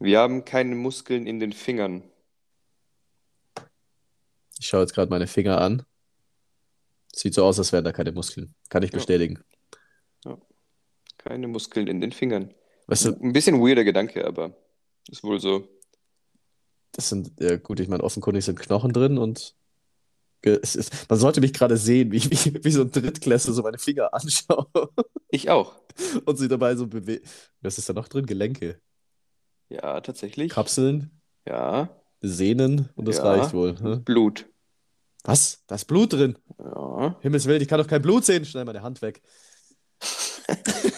Wir haben keine Muskeln in den Fingern. Ich schaue jetzt gerade meine Finger an. Sieht so aus, als wären da keine Muskeln. Kann ich Ja. bestätigen. Keine Muskeln in den Fingern. Weißt du, Ein bisschen weirder Gedanke, aber ist wohl so. das sind, ja gut, ich meine, offenkundig sind Knochen drin und ist, man sollte mich gerade sehen, wie ich wie, wie so ein Drittklässler so meine Finger anschaue Ich auch. und sie dabei so bewegen. Was ist da noch drin? Gelenke, Ja, tatsächlich. Kapseln, Ja. Sehnen und das Ja. reicht wohl. Ne? Blut. Was? Da ist Blut drin. Ja. Himmels Willen, ich kann doch kein Blut sehen. Schnell meine Hand weg.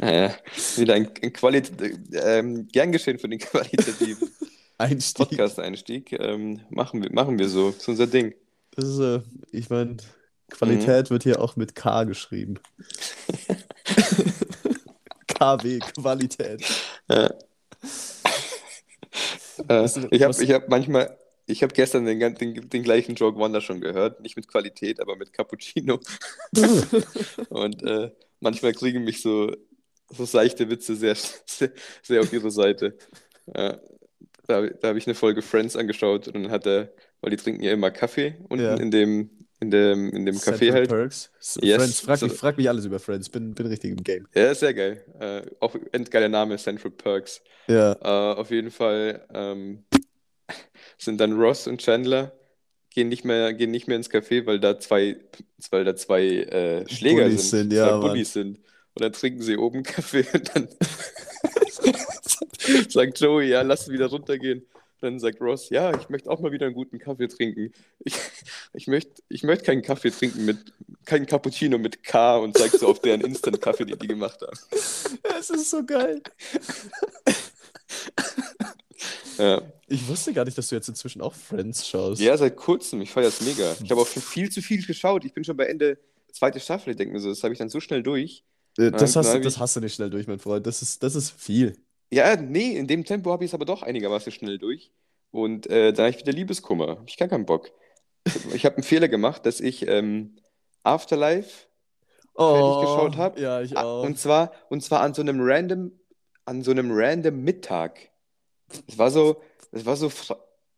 Naja, wieder ein, ein Qualit ähm, gern geschehen für den qualitativen Einstieg. Podcast-Einstieg. Ähm, machen, wir, machen wir so. Das ist unser Ding. Das ist, äh, ich meine, Qualität wird hier auch mit K geschrieben. KW, Qualität. Ja. Äh, ich habe ich hab manchmal, ich habe gestern den, den, den gleichen Joke Wonder schon gehört. Nicht mit Qualität, aber mit Cappuccino. Und äh, manchmal kriegen mich so, so seichte Witze sehr, sehr, sehr auf ihre Seite. Äh, da da habe ich eine Folge Friends angeschaut und dann hat er, weil die trinken ja immer Kaffee unten Ja. in dem, in dem, in dem Café Central halt. Perks. Yes. Friends, frag, mich, frag mich alles über Friends. Bin, bin richtig im Game. Ja, sehr geil. Äh, auch endgeiler Name, Central Perks. Ja. Äh, auf jeden Fall ähm, sind dann Ross und Chandler gehen nicht mehr, gehen nicht mehr ins Café, weil da zwei, weil da zwei äh, Schläger Bullies sind, sind, ja, zwei Mann. Bullies sind. Und dann trinken sie oben Kaffee und dann sagt Joey, ja, lass wieder runtergehen. Dann sagt Ross, ja, ich möchte auch mal wieder einen guten Kaffee trinken. Ich, ich möchte ich möcht keinen Kaffee trinken mit, keinen Cappuccino mit K und zeigt so auf deren Instant-Kaffee, den die gemacht haben. Es ist so geil. Ja. Ich wusste gar nicht, dass du jetzt inzwischen auch Friends schaust. Ja, seit kurzem. Ich feiere es mega. Ich habe auch schon viel zu viel geschaut. Ich bin schon bei Ende zweite Staffel. Ich denke mir so, das habe ich dann so schnell durch. Äh, Das hast, das ich. hast du nicht schnell durch, mein Freund. Das ist, das ist viel. Ja, nee, in dem Tempo habe ich es aber doch einigermaßen schnell durch. Und äh, dann habe ich wieder Liebeskummer. Ich gar keinen Bock. Ich habe einen Fehler gemacht, dass ich ähm, Afterlife fertig geschaut habe. Oh, Ja, ich Ah, auch. Und zwar, und zwar an so einem random, an so einem random Mittag. Es war so, es war so Fre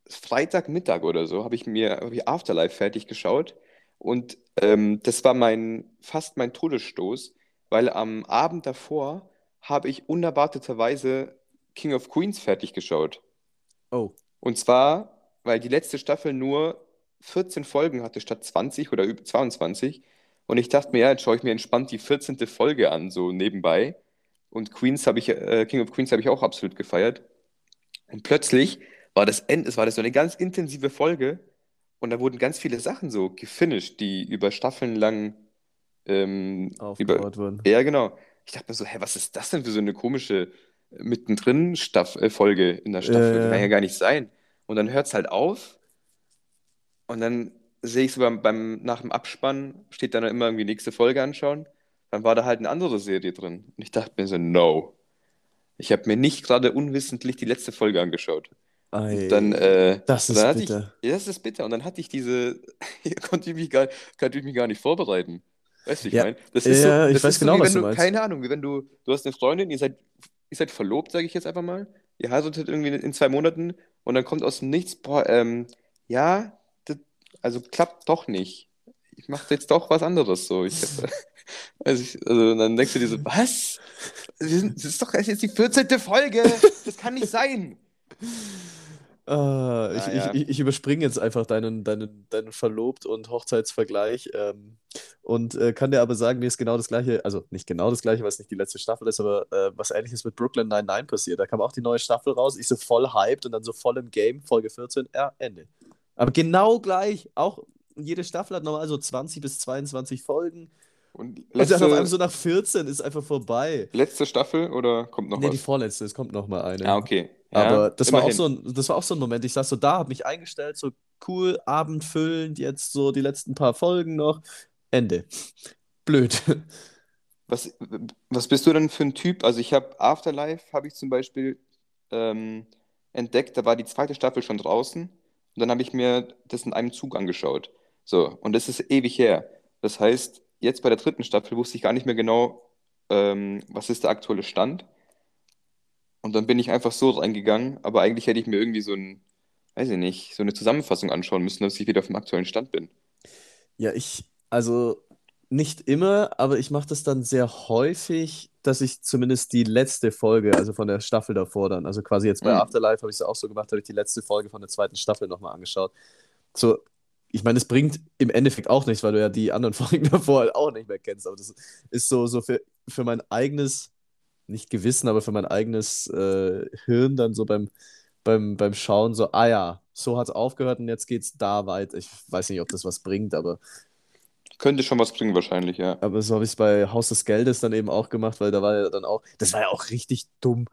Freitagmittag oder so, habe ich mir hab ich Afterlife fertig geschaut. Und ähm, das war mein, fast mein Todesstoß, weil am Abend davor habe ich unerwarteterweise King of Queens fertig geschaut. Oh. Und zwar, weil die letzte Staffel nur 14 Folgen hatte statt 20 oder über 22. Und ich dachte mir, ja, jetzt schaue ich mir entspannt die 14. Folge an, so nebenbei. Und Queens habe ich, äh, King of Queens habe ich auch absolut gefeiert. Und plötzlich war das End, es war das so eine ganz intensive Folge. Und da wurden ganz viele Sachen so gefinisht, die über Staffeln lang ähm, Aufgebaut wurden. ja, genau. Ich dachte mir so, hä, was ist das denn für so eine komische äh, mittendrin Staff äh, Folge in der Staffel? Ja. kann ja gar nicht sein. Und dann hört es halt auf und dann sehe ich so beim, beim, nach dem Abspann, steht dann immer irgendwie nächste Folge anschauen. Dann war da halt eine andere Serie drin. Und ich dachte mir so, no. Ich habe mir nicht gerade unwissentlich die letzte Folge angeschaut. Ei, Dann, äh, das ist dann bitter. Ich, ja, das ist bitter. Und dann hatte ich diese, hier konnte ich mich gar, konnte ich mich gar nicht vorbereiten. Weißt du, ich Ja, meine? Das ist ja, so, ich das weiß ist so, genau, wie was wenn du du, meinst. keine Ahnung, wie wenn du, du hast eine Freundin, ihr seid, ihr seid verlobt, sage ich jetzt einfach mal. Ihr heiratet irgendwie in zwei Monaten und dann kommt aus dem Nichts, boah, ähm, ja, also klappt doch nicht. Ich mache jetzt doch was anderes so. Ich also, ich, also dann denkst du dir so, was? Das ist doch jetzt die 14. Folge. Das kann nicht sein. Ah, ich, ich, ich, ich überspringe jetzt einfach deinen, deinen, deinen Verlobt- und Hochzeitsvergleich ähm, und äh, kann dir aber sagen, mir ist genau das Gleiche, also nicht genau das Gleiche, weil es nicht die letzte Staffel ist, aber äh, was Ähnliches mit Brooklyn 99 passiert. Da kam auch die neue Staffel raus, ich so voll hyped und dann so voll im Game, Folge 14, ja, Ende. Aber genau gleich, auch jede Staffel hat normal so 20 bis 22 Folgen Und und dann auf einmal letzte, so nach 14 ist einfach vorbei. letzte Staffel oder kommt noch Nee, die was? vorletzte, es kommt noch mal eine. Ah, okay. Ja, Aber das war auch so ein, das war auch so ein Moment. Ich saß so da, hab mich eingestellt, so cool, abendfüllend, jetzt so die letzten paar Folgen noch. Ende. Blöd. Was, was bist du denn für ein Typ? Also ich habe Afterlife, habe ich zum Beispiel ähm, entdeckt, da war die zweite Staffel schon draußen und dann habe ich mir das in einem Zug angeschaut. So, und das ist ewig her. Das heißt, jetzt bei der dritten Staffel wusste ich gar nicht mehr genau, ähm, was ist der aktuelle Stand. Und dann bin ich einfach so reingegangen, aber eigentlich hätte ich mir irgendwie so ein, weiß ich nicht, so eine Zusammenfassung anschauen müssen, dass ich wieder auf dem aktuellen Stand bin. Ja, ich, also nicht immer, aber ich mache das dann sehr häufig, dass ich zumindest die letzte Folge, also von der Staffel davor dann, also quasi jetzt bei Mhm. Afterlife habe ich es auch so gemacht, habe ich die letzte Folge von der zweiten Staffel nochmal angeschaut. So, ich meine, es bringt im Endeffekt auch nichts, weil du ja die anderen Folgen davor halt auch nicht mehr kennst, aber das ist so, so für, für mein eigenes, nicht Gewissen, aber für mein eigenes äh, Hirn dann so beim, beim, beim Schauen so, ah ja, so hat es aufgehört und jetzt geht's da weiter. Ich weiß nicht, ob das was bringt, aber Könnte schon was bringen wahrscheinlich, ja. aber so habe ich es bei Haus des Geldes dann eben auch gemacht, weil da war ja dann auch, das war ja auch richtig dumm.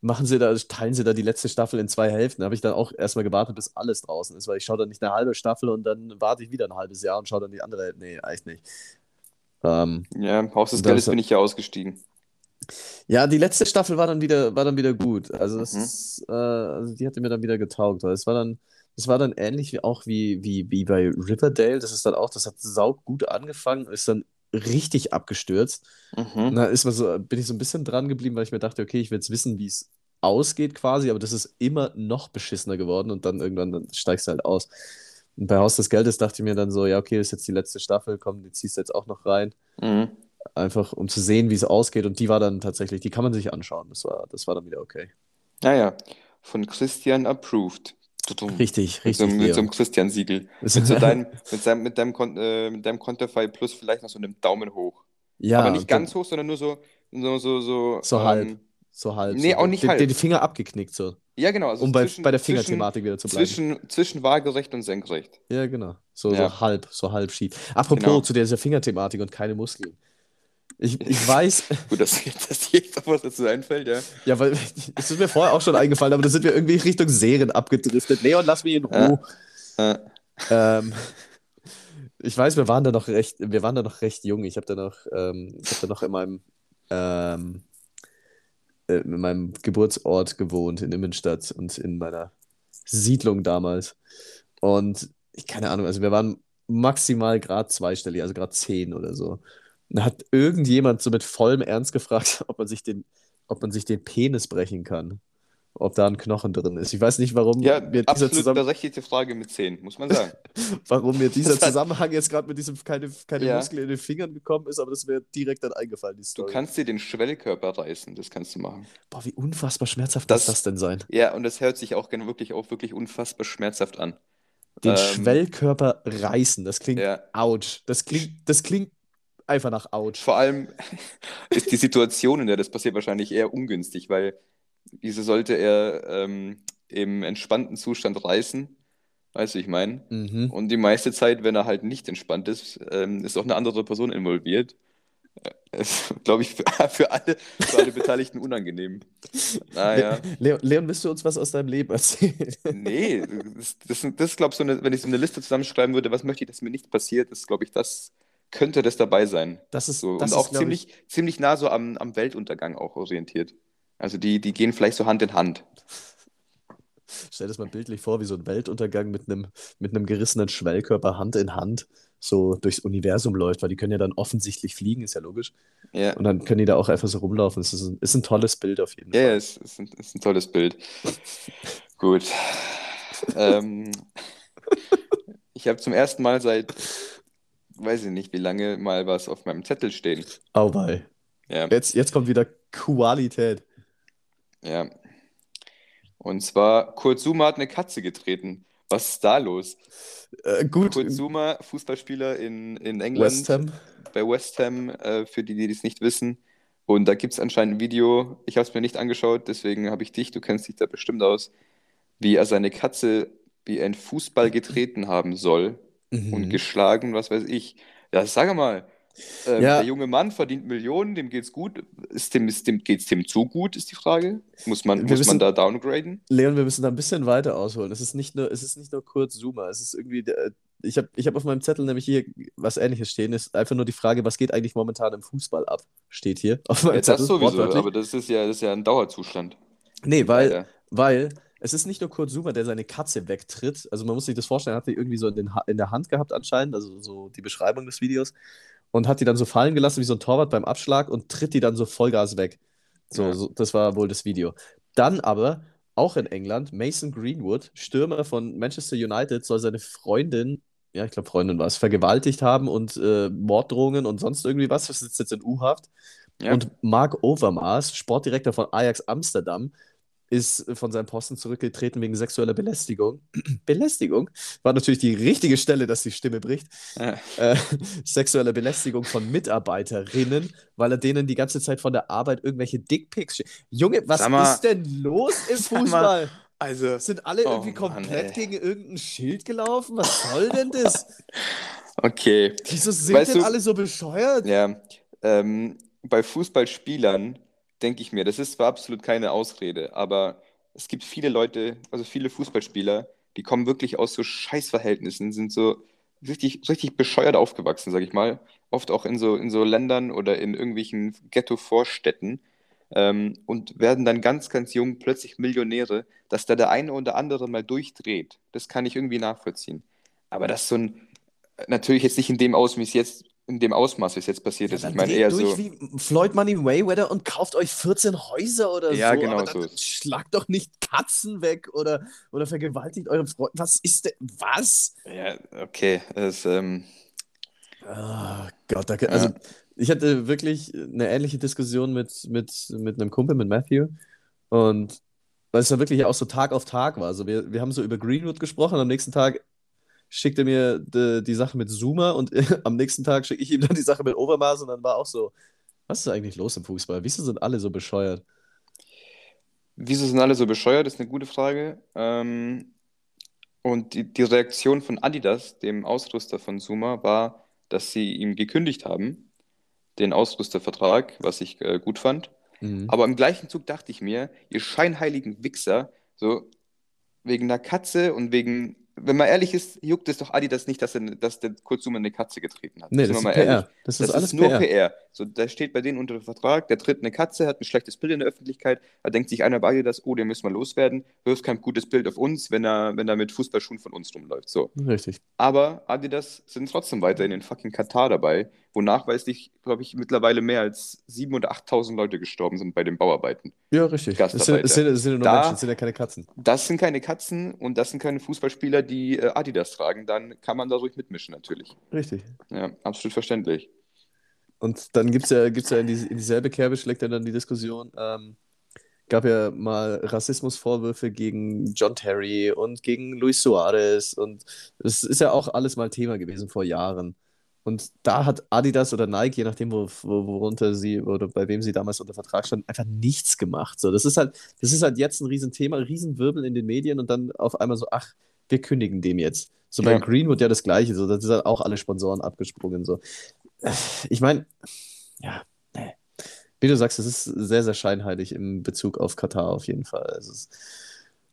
Machen sie da, teilen sie da die letzte Staffel in zwei Hälften. Da habe ich dann auch erstmal gewartet, bis alles draußen ist, weil ich schaue dann nicht eine halbe Staffel und dann warte ich wieder ein halbes Jahr und schaue dann die andere. Nee, eigentlich nicht. Ähm, Ja, Haus des Geldes bin ich ja ausgestiegen. ja, die letzte Staffel war dann wieder, war dann wieder gut. Also, das Mhm. äh, also die hatte mir dann wieder getaugt, weil es war dann, das war dann ähnlich wie auch wie, wie, wie bei Riverdale. Das ist dann auch, das hat saug gut angefangen, ist dann richtig abgestürzt. Mhm. Na, ist mal so, bin ich so ein bisschen dran geblieben, weil ich mir dachte, okay, ich will jetzt wissen, wie es ausgeht quasi, aber das ist immer noch beschissener geworden und dann irgendwann dann steigst du halt aus. Und bei Haus des Geldes dachte ich mir dann so, ja, okay, das ist jetzt die letzte Staffel, komm, die ziehst du jetzt auch noch rein. Mhm. Einfach um zu sehen, wie es ausgeht. Und die war dann tatsächlich, die kann man sich anschauen. Das war, das war dann wieder okay. Naja, von Christian approved. Tudum. Richtig, Mit so, richtig. mit so einem Christian-Siegel. Ist- Mit, so deinem, mit, seinem, mit deinem, Kon äh, mit deinem Konterfei plus vielleicht noch so einem Daumen hoch. ja, Aber nicht ganz hoch, sondern nur so, so, so, so, So ähm, halb. so halb. Nee, so, auch nicht den, halb. Den, die Finger abgeknickt, so. Ja, genau. Also um bei, zwischen, bei der Fingerthematik wieder zu bleiben. zwischen, zwischen waagerecht und senkrecht. Ja, genau. So, Ja. so halb, so halb schief. Apropos Genau. zu dieser Fingerthematik und keine Muskeln. Ich, ich weiß, Gut, dass, dass dir jetzt was dazu einfällt, ja. ja, weil es ist mir vorher auch schon eingefallen, aber da sind wir irgendwie Richtung Serien abgedriftet. Leon, lass mich in Ruhe. Äh, Ähm, ich weiß, wir waren da noch recht, wir waren da noch recht jung. Ich habe da noch, ähm, ich habe da noch in meinem, ähm, äh, in meinem Geburtsort gewohnt, in Immenstadt und in meiner Siedlung damals. Und ich keine Ahnung, also wir waren maximal gerade zweistellig, also gerade zehn oder so. Da hat irgendjemand so mit vollem Ernst gefragt, ob man sich den, ob man sich den Penis brechen kann. Ob da ein Knochen drin ist. Ich weiß nicht, warum ja, mir dieser, absolut Zusammen berechtigte Frage mit 10, muss man sagen. warum mir dieser Das Zusammenhang jetzt gerade mit diesem keine, keine Ja. Muskeln in den Fingern gekommen ist, aber das ist mir direkt dann eingefallen, die Du Story. kannst dir den Schwellkörper reißen, das kannst du machen. Boah, wie unfassbar schmerzhaft Das- muss das denn sein? Ja, und das hört sich auch wirklich auch wirklich unfassbar schmerzhaft an. Den Ähm, Schwellkörper reißen, das klingt Ja. ouch. Das klingt, das klingt einfach nach ouch. Vor allem ist die Situation, in der das passiert, wahrscheinlich eher ungünstig, weil diese sollte er ähm, im entspannten Zustand reißen, weißt du, ich meine? Mhm. Und die meiste Zeit, wenn er halt nicht entspannt ist, ähm, ist auch eine andere Person involviert. Äh, Ist, glaube ich, für, für, alle, für alle Beteiligten unangenehm. Naja, Leon, Leon, willst du uns was aus deinem Leben erzählen? nee, das, das, das ist, glaube ich, so eine, wenn ich so eine Liste zusammenschreiben würde, was möchte ich, dass mir nicht passiert, ist, glaube ich, das könnte das dabei sein. Das ist, So, das und ist, auch glaub ziemlich, ziemlich nah so am, am Weltuntergang auch orientiert. Also die, die gehen vielleicht so Hand in Hand. Ich, stell dir das mal bildlich vor, wie so ein Weltuntergang mit einem, mit einem gerissenen Schwellkörper Hand in Hand so durchs Universum läuft, weil die können ja dann offensichtlich fliegen, ist ja logisch. Ja, Und dann können die da auch einfach so rumlaufen. Es ist ein, ist ein tolles Bild auf jeden ja, ja Fall. ist, ist, ein, ist ein tolles Bild. Gut. ähm, ich habe zum ersten Mal seit, weiß ich nicht wie lange, mal was auf meinem Zettel stehen. Auweih. Ja, Jetzt, jetzt kommt wieder Qualität. ja. Und zwar, Kurt Zuma hat eine Katze getreten. Was ist da los? Äh, gut, Kurt Zuma, Fußballspieler in, in England. West Ham. bei West Ham, äh, für die, die es nicht wissen. Und da gibt es anscheinend ein Video, ich habe es mir nicht angeschaut, deswegen habe ich dich, du kennst dich da bestimmt aus, wie er seine Katze wie ein Fußball getreten haben soll und Mhm. geschlagen, was weiß ich. Ja, sag mal, ähm, Ja. der junge Mann verdient Millionen, dem geht's gut. Ist dem, ist dem, geht's dem zu gut, ist die Frage. Muss man, Wir muss man wissen- da downgraden? Leon, wir müssen da ein bisschen weiter ausholen. Es ist nicht nur, es ist nicht nur kurz Zoomer. Es ist irgendwie, ich habe ich hab auf meinem Zettel nämlich hier was Ähnliches stehen. Es ist einfach nur die Frage, was geht eigentlich momentan im Fußball ab? Steht hier auf meinem Ja, das Zettel. sowieso, aber das ist ja, das ist ja ein Dauerzustand. Nee, weil, Leider. weil es ist nicht nur Kurt Zuma, der seine Katze wegtritt. Also man muss sich das vorstellen, er hat die irgendwie so in, den ha in der Hand gehabt anscheinend, also so die Beschreibung des Videos. Und hat die dann so fallen gelassen wie so ein Torwart beim Abschlag und tritt die dann so Vollgas weg. So, Ja. so das war wohl das Video. Dann aber, auch in England, Mason Greenwood, Stürmer von Manchester United, soll seine Freundin, ja, ich glaube Freundin war es, vergewaltigt haben und äh, Morddrohungen und sonst irgendwie was. Das sitzt jetzt in U-Haft. Ja. Und Mark Overmars, Sportdirektor von Ajax Amsterdam, ist von seinem Posten zurückgetreten wegen sexueller Belästigung. Belästigung war natürlich die richtige Stelle, dass die Stimme bricht. Ja. Äh, sexuelle Belästigung von Mitarbeiterinnen, weil er denen die ganze Zeit von der Arbeit irgendwelche Dickpics schickt. Junge, was mal- ist denn los im Sag mal, Fußball? Also, Sind alle Oh irgendwie Mann, komplett ey. gegen irgendein Schild gelaufen? Was soll denn das? okay. Wieso sind Weißt denn du- alle so bescheuert? Ja, ähm, bei Fußballspielern denke ich mir, das ist zwar absolut keine Ausrede, aber es gibt viele Leute, also viele Fußballspieler, die kommen wirklich aus so Scheißverhältnissen, sind so richtig, richtig bescheuert aufgewachsen, sag ich mal. Oft auch in so, in so Ländern oder in irgendwelchen Ghetto-Vorstädten ähm, und werden dann ganz, ganz jung plötzlich Millionäre, dass da der eine oder andere mal durchdreht. Das kann ich irgendwie nachvollziehen. Aber das so ein, natürlich jetzt nicht in dem Aus, wie es jetzt, in dem Ausmaß, wie es jetzt passiert ist. Dann Ich meine eher durch so. wie Floyd Money Mayweather und kauft euch 14 Häuser oder Ja, so. genau aber dann so. schlagt doch nicht Katzen weg oder, oder vergewaltigt euren Freund. Was ist denn? Was? Ja, okay. Das, ähm, Oh Gott, da, also Ja. ich hatte wirklich eine ähnliche Diskussion mit, mit, mit einem Kumpel, mit Matthew. Und weil es ja wirklich auch so Tag auf Tag war. Also wir, wir haben so über Greenwood gesprochen, am nächsten Tag schickt er mir die, die Sache mit Zuma und am nächsten Tag schicke ich ihm dann die Sache mit Overmars und dann war auch so, was ist eigentlich los im Fußball? Wieso sind alle so bescheuert? wieso sind alle so bescheuert? Ist eine gute Frage. Ähm, und die, die Reaktion von Adidas, dem Ausrüster von Zuma, war, dass sie ihm gekündigt haben, den Ausrüstervertrag, was ich äh, gut fand. Mhm. Aber im gleichen Zug dachte ich mir, ihr scheinheiligen Wichser, so wegen einer Katze und wegen, wenn man ehrlich ist, juckt es doch Adidas nicht, dass, er, dass der Kurt Zuma eine Katze getreten hat. Nee, das wir ist PR. Das Das ist alles ist nur PR. PR. So, da steht bei denen unter Vertrag, der tritt eine Katze, hat ein schlechtes Bild in der Öffentlichkeit, da denkt sich einer bei Adidas, oh, den müssen wir loswerden, wirft kein gutes Bild auf uns, wenn er, wenn er mit Fußballschuhen von uns rumläuft. So. Richtig. Aber Adidas sind trotzdem weiter in den fucking Katar dabei, wo nachweislich, glaube ich, mittlerweile mehr als 7.000 oder 8.000 Leute gestorben sind bei den Bauarbeiten. Ja, richtig. Es sind, es sind, es sind nur Da- Menschen, es sind ja keine Katzen. Das sind keine Katzen und das sind keine Fußballspieler, die äh, Adidas tragen, dann kann man da ruhig mitmischen natürlich. Richtig. Ja, absolut verständlich. Und dann gibt es ja, gibt's ja in, die, in dieselbe Kerbe schlägt ja dann die Diskussion. Ähm, gab ja mal Rassismusvorwürfe gegen John Terry und gegen Luis Suarez. Und es ist ja auch alles mal Thema gewesen vor Jahren. Und da hat Adidas oder Nike, je nachdem, wo, wo, worunter sie oder bei wem sie damals unter Vertrag standen, einfach nichts gemacht. So, das ist halt, das ist halt jetzt ein Riesenthema, Riesenwirbel in den Medien und dann auf einmal so, ach, wir kündigen dem jetzt. So bei Ja. Greenwood ja das Gleiche, so, da sind halt auch alle Sponsoren abgesprungen. So. Ich meine, ja. Wie du sagst, es ist sehr, sehr scheinheilig im Bezug auf Katar auf jeden Fall. Ist,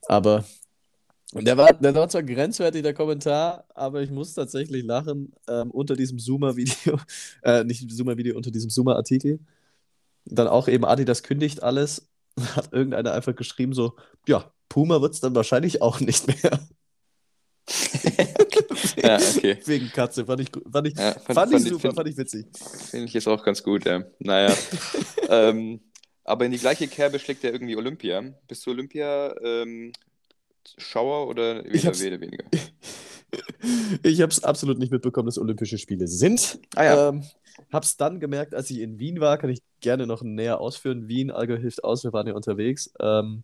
aber der war, der war zwar grenzwertig, der Kommentar, aber ich muss tatsächlich lachen ähm, unter diesem Zoomer-Video, äh, nicht Zoomer-Video, unter diesem Zoomer-Artikel. Dann auch eben Adidas kündigt alles. Hat irgendeiner einfach geschrieben so, ja, Puma wird es dann wahrscheinlich auch nicht mehr. Ja, okay. Wegen Katze, fand ich, fand ich, Ja, fand, ich ich- super, find- fand ich witzig. Finde ich jetzt auch ganz gut, ja. Naja. ähm, aber in die gleiche Kerbe schlägt ja irgendwie Olympia. Bist du Olympia ähm, Schauer oder hab's- weder weniger? Ich habe es absolut nicht mitbekommen, dass Olympische Spiele sind. Ah ja. Ähm, habe es dann gemerkt, als ich in Wien war, kann ich gerne noch näher ausführen. Wien, Allgäu hilft aus, wir waren ja unterwegs. Ähm,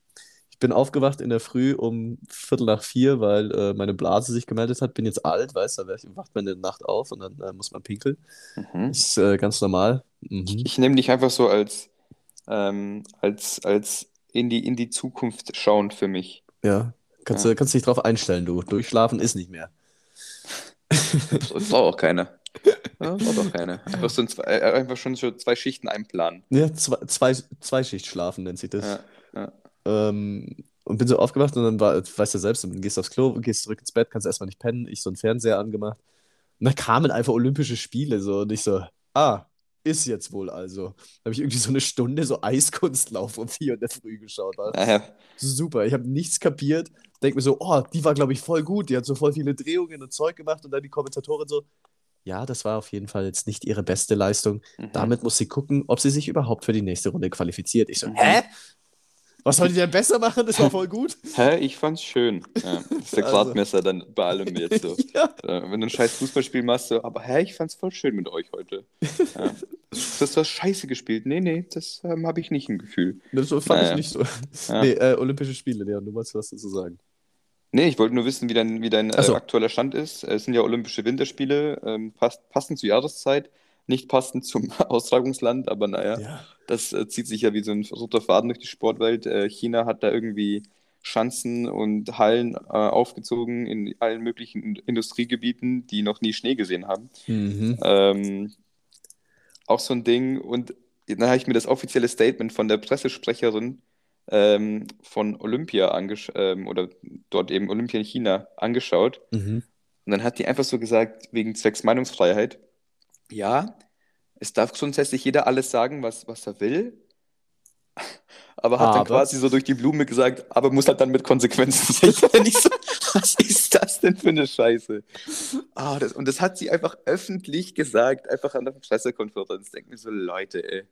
ich bin aufgewacht in der Früh um Viertel nach vier, weil äh, meine Blase sich gemeldet hat. Bin jetzt alt, weißt du, da wacht man in der Nacht auf und dann äh, muss man pinkeln. Mhm. Ist äh, ganz normal. Mhm. Ich nehme dich einfach so als, ähm, als, als in die, in die Zukunft schauend für mich. Ja, kannst, Ja. du kannst dich drauf einstellen, du. Durchschlafen ist nicht mehr. Das braucht auch keiner. Ja, braucht auch keiner. Einfach, so ein, zwei- äh, einfach schon so zwei Schichten einplanen. Ja, zwei, zwei, Zweischicht schlafen nennt sich das. Ja, ja. Ähm, und bin so aufgewacht und dann war, weißt du selbst, du gehst aufs Klo, gehst zurück ins Bett, kannst erstmal nicht pennen, ich so einen Fernseher angemacht. Und da kamen einfach Olympische Spiele so und ich so, ah, ist jetzt wohl also. Da habe ich irgendwie so eine Stunde so Eiskunstlauf um vier in der Früh geschaut. Naja, super, ich habe nichts kapiert. Denk mir so, oh, die war glaube ich voll gut, die hat so voll viele Drehungen und Zeug gemacht und dann die Kommentatorin so, ja, das war auf jeden Fall jetzt nicht ihre beste Leistung. mhm. Damit muss sie gucken, ob sie sich überhaupt für die nächste Runde qualifiziert. Ich so, Mhm. hä? Was soll die denn besser machen? Das war voll gut. Hä? Ich fand's schön. Ja, das ist der Also. Gradmesser dann bei allem jetzt so. ja. Äh, Wenn du ein scheiß Fußballspiel machst, so, aber hä, ich fand's voll schön mit euch heute. Ja. Du hast was scheiße gespielt. Nee, nee, das ähm, habe ich nicht im Gefühl. Das fand Naja. ich nicht so. Ja. Nee, äh, Olympische Spiele, Leon, du wolltest was dazu sagen. Nee, ich wollte nur wissen, wie dein, wie dein äh, so. aktueller Stand ist. Es sind ja Olympische Winterspiele, ähm, passend zur Jahreszeit, nicht passend zum Austragungsland, aber naja, Ja. das äh, zieht sich ja wie so ein roter Faden durch die Sportwelt. Äh, China hat da irgendwie Schanzen und Hallen äh, aufgezogen in allen möglichen In- Industriegebieten, die noch nie Schnee gesehen haben. Mhm. Ähm, auch so ein Ding. Und dann habe ich mir das offizielle Statement von der Pressesprecherin ähm, von Olympia ähm, oder dort eben Olympia in China angeschaut. Mhm. Und dann hat die einfach so gesagt, wegen zwecks Meinungsfreiheit, ja, es darf grundsätzlich jeder alles sagen, was, was er will. Aber hat dann Aber- quasi so durch die Blume gesagt, aber muss halt dann mit Konsequenzen rechnen. So, was ist das denn für eine Scheiße? Ah, das, und das hat sie einfach öffentlich gesagt, einfach an der Pressekonferenz. Denke mir so, Leute, ey,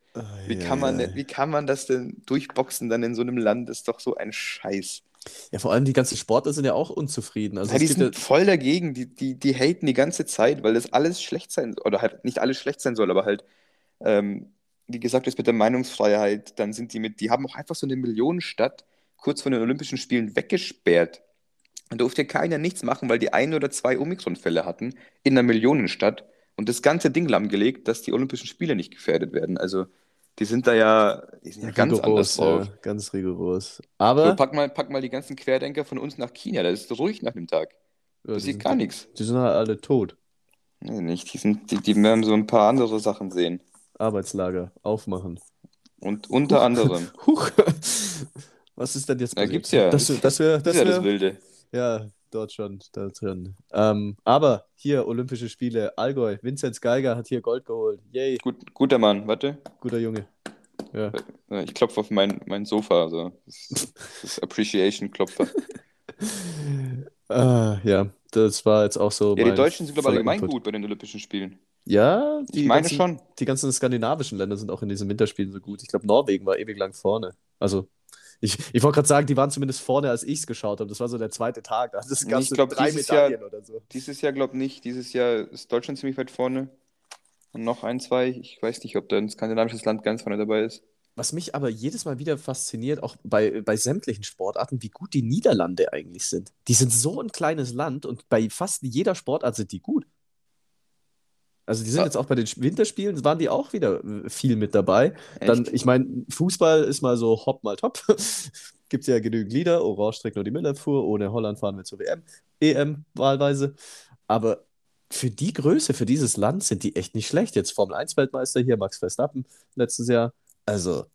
wie kann man, wie kann man das denn durchboxen dann in so einem Land? Das ist doch so ein Scheiß. Ja, vor allem die ganzen Sportler sind ja auch unzufrieden. Also Ja, die sind ja, voll dagegen, die, die, die haten die ganze Zeit, weil das alles schlecht sein oder halt nicht alles schlecht sein soll, aber halt, ähm, wie gesagt, das mit der Meinungsfreiheit, dann sind die mit, die haben auch einfach so eine Millionenstadt kurz vor den Olympischen Spielen weggesperrt. Da durfte keiner nichts machen, weil die ein oder zwei Omikron-Fälle hatten in einer Millionenstadt und das ganze Ding lahmgelegt, dass die Olympischen Spiele nicht gefährdet werden. Also die sind da ja, die sind ja ganz anders rigoros, drauf. ja, ganz rigoros. So, Aber pack mal, pack mal die ganzen Querdenker von uns nach China, das ist ruhig nach dem Tag. ja, Da die sieht gar nichts. die sind halt alle tot. Nee, nicht. Die, sind, die, die werden so ein paar andere Sachen sehen. Arbeitslager aufmachen. Und unter anderem. Huch. Was ist denn jetzt Da passiert? gibt's ja. Das, das wär, Das das ist ja das wär, Wilde. ja, dort schon, da drin. Ähm, aber hier, Olympische Spiele, Allgäu, Vinzenz Geiger hat hier Gold geholt. Yay, Gut, guter Mann, warte. guter Junge. Ja. Äh, Ich klopfe auf mein, mein Sofa. So. Das das Appreciation-Klopfer. Ah, ja, das war jetzt auch so. Ja, die Deutschen sind, glaube ich, allgemein gut bei den Olympischen Spielen. Ja, Ich die meine ganzen, schon. die ganzen skandinavischen Länder sind auch in diesen Winterspielen so gut. Ich glaube, Norwegen war ewig lang vorne. Also, ich, ich wollte gerade sagen, die waren zumindest vorne, als ich es geschaut habe. Das war so der zweite Tag. Da das Nee, gab ich so glaub, drei dieses Jahr- Medaillen oder so. Dieses Jahr, glaube ich, nicht. Dieses Jahr ist Deutschland ziemlich weit vorne. Und noch ein, zwei. Ich weiß nicht, ob da ein skandinavisches Land ganz vorne dabei ist. Was mich aber jedes Mal wieder fasziniert, auch bei, bei sämtlichen Sportarten, wie gut die Niederlande eigentlich sind. Die sind so ein kleines Land und bei fast jeder Sportart sind die gut. Also die sind Ja. jetzt auch bei den Winterspielen, waren die auch wieder äh, viel mit dabei. Dann, Echt? ich meine, Fußball ist mal so hopp mal top. Gibt ja genügend Lieder. Orange trägt nur die Müllabfuhr. Ohne Holland fahren wir zur WM, EM wahlweise. Aber für die Größe, für dieses Land sind die echt nicht schlecht. Jetzt Formel 1 Weltmeister hier, Max Verstappen letztes Jahr. Also,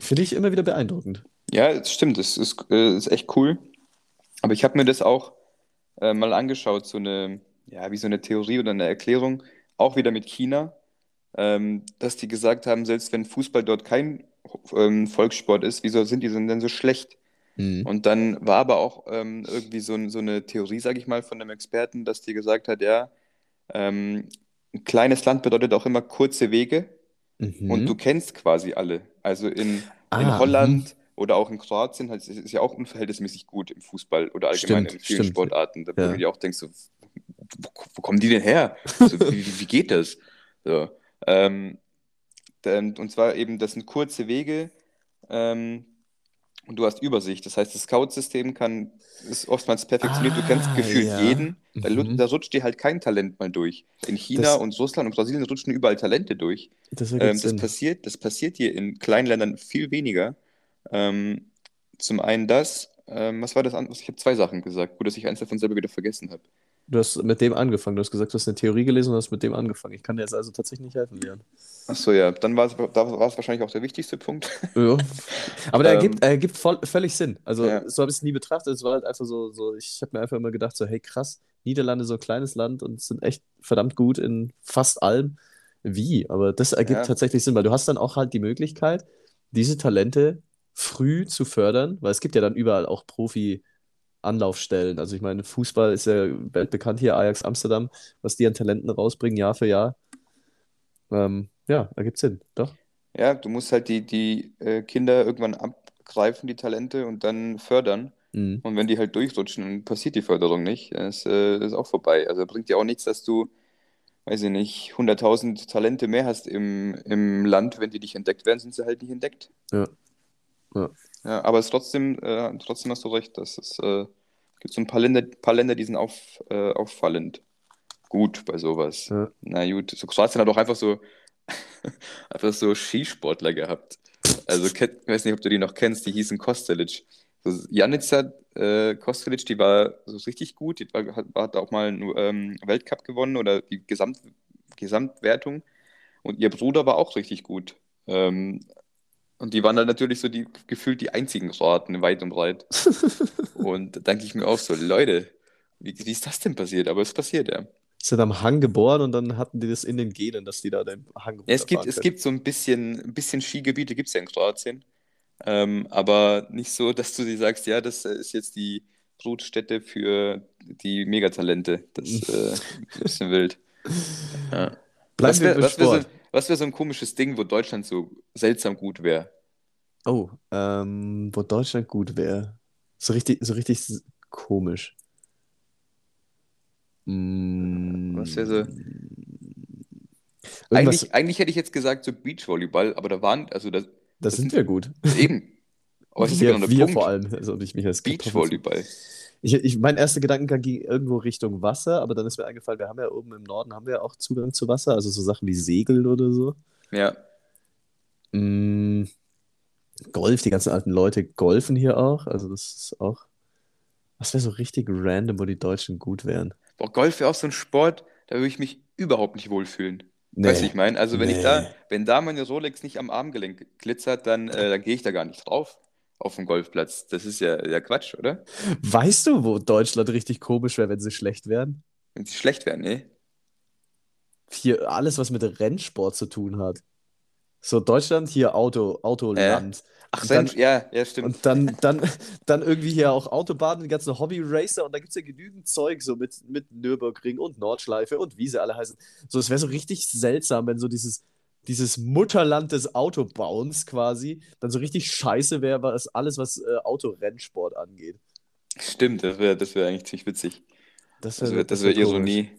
finde ich immer wieder beeindruckend. Ja, es stimmt, es ist, äh, ist echt cool. Aber ich habe mir das auch äh, mal angeschaut, so eine, ja, wie so eine Theorie oder eine Erklärung, auch wieder mit China, ähm, dass die gesagt haben, selbst wenn Fußball dort kein ähm, Volkssport ist, wieso sind die denn so schlecht? Und dann war aber auch ähm, irgendwie so, so eine Theorie, sage ich mal, von einem Experten, dass die gesagt hat, ja, ähm, ein kleines Land bedeutet auch immer kurze Wege. Mhm. Und du kennst quasi alle. Also in, in Ah, Holland oder auch in Kroatien halt, es ist ja auch unverhältnismäßig gut im Fußball oder allgemein Stimmt, in vielen stimmt. Sportarten. Da wo Ja. du dir auch denkst, so, wo, wo kommen die denn her? So, wie, wie, geht das? So, ähm, dann, und zwar eben, das sind kurze Wege ähm, und du hast Übersicht. Das heißt, das Scout-System kann, ist oftmals perfektioniert. Du kennst Ah, gefühlt ja. jeden. Da, Mhm. da rutscht dir halt kein Talent mal durch. In China Das- und Russland und Brasilien rutschen überall Talente durch. Das Ähm, das Sinn. passiert, das passiert hier in kleinen Ländern viel weniger. Ähm, zum einen das, ähm, was war das andere? Ich habe zwei Sachen gesagt. Gut, dass ich eins davon selber wieder vergessen habe. Du hast mit dem angefangen. Du hast gesagt, du hast eine Theorie gelesen und hast mit dem angefangen. Ich kann dir jetzt also tatsächlich nicht helfen, Leon. Achso, ja, dann war es, wahrscheinlich auch der wichtigste Punkt. Ja. Aber der Ähm, ergibt, er ergibt voll, völlig Sinn. Also, Ja. so habe ich es nie betrachtet. Es war halt einfach so, so ich habe mir einfach immer gedacht, so, hey, krass, Niederlande, so ein kleines Land und sind echt verdammt gut in fast allem. Wie? Aber das ergibt Ja. tatsächlich Sinn, weil du hast dann auch halt die Möglichkeit, diese Talente früh zu fördern, weil es gibt ja dann überall auch Profi-Anlaufstellen. Also ich meine, Fußball ist ja weltbekannt hier, Ajax Amsterdam, was die an Talenten rausbringen, Jahr für Jahr. Ähm, ja, ergibt Sinn, doch. Ja, du musst halt die, die äh, Kinder irgendwann ab, greifen, die Talente, und dann fördern. Mhm. Und wenn die halt durchrutschen, passiert die Förderung nicht. Das äh, ist auch vorbei. Also bringt dir auch nichts, dass du, weiß ich nicht, 100.000 Talente mehr hast im, im Land. Wenn die nicht entdeckt werden, sind sie halt nicht entdeckt. Ja. Ja. Ja, aber es trotzdem, äh, trotzdem hast du recht. Das ist, äh, gibt so ein paar Länder, paar Länder, die sind auf, äh, auffallend gut bei sowas. Ja. Na gut, so Kroatien hat auch einfach so, einfach so Skisportler gehabt. Also, ich weiß nicht, ob du die noch kennst, die hießen Kostelic. So, Janica äh, Kostelic, die war so richtig gut, die war, hat, hat auch mal einen ähm, Weltcup gewonnen oder die Gesamt, Gesamtwertung. Und ihr Bruder war auch richtig gut. Ähm, und die waren dann natürlich so die gefühlt die einzigen Kroaten weit und breit. Und da denke ich mir auch so, Leute, wie, wie ist das denn passiert? Aber es passiert ja. Sind am Hang geboren und dann hatten die das in den Genen, dass die da den Hang Ja, es gibt, es gibt so ein bisschen, ein bisschen Skigebiete, gibt es ja in Kroatien. Ähm, aber nicht so, dass du dir sagst, ja, das ist jetzt die Brutstätte für die Megatalente. Das ist äh, ein bisschen wild. Ja. Bleiben Was wir wär so, Sport. Was wär so ein komisches Ding, wo Deutschland so seltsam gut wäre? Oh, ähm, wo Deutschland gut wäre. So richtig, so richtig komisch. Mm, Was wäre so? Irgendwas, Eigentlich, eigentlich hätte ich jetzt gesagt, so Beachvolleyball, aber da waren, also das, das das sind sind wir gut. eben. Aber ja genau Wir, wir Punkt. vor allem, also ich mich als Beachvolleyball. Ich, ich, mein erster Gedankengang ging irgendwo Richtung Wasser, aber dann ist mir eingefallen, wir haben ja oben im Norden haben wir auch Zugang zu Wasser, also so Sachen wie Segeln oder so. Ja. Mm, Golf, die ganzen alten Leute golfen hier auch, also das ist auch. Was wäre so richtig random, wo die Deutschen gut wären? Boah, Golf wäre auch so ein Sport, da würde ich mich überhaupt nicht wohlfühlen. Weißt du, ich Nee, meine? Also wenn ich da, nee. wenn da meine Rolex nicht am Armgelenk glitzert, dann, äh, dann gehe ich da gar nicht drauf auf dem Golfplatz. Das ist ja, ja Quatsch, oder? Weißt du, wo Deutschland richtig komisch wäre, wenn sie schlecht wären? Wenn sie schlecht wären, ne? Hier alles, was mit Rennsport zu tun hat. So Deutschland, hier Auto, Äh? Autoland. Ach, Und dann, ja, ja, stimmt. Und dann, dann, dann irgendwie hier auch Autobahnen, die ganzen Hobby-Racer und da gibt es ja genügend Zeug, so mit, mit Nürburgring und Nordschleife und wie sie alle heißen. So, es wäre so richtig seltsam, wenn so dieses, dieses Mutterland des Autobauens quasi dann so richtig scheiße wäre, was alles, was äh, Autorennsport angeht. Stimmt, das wäre das wär eigentlich ziemlich witzig. Das Das wäre das das wär wär komisch. Ironie.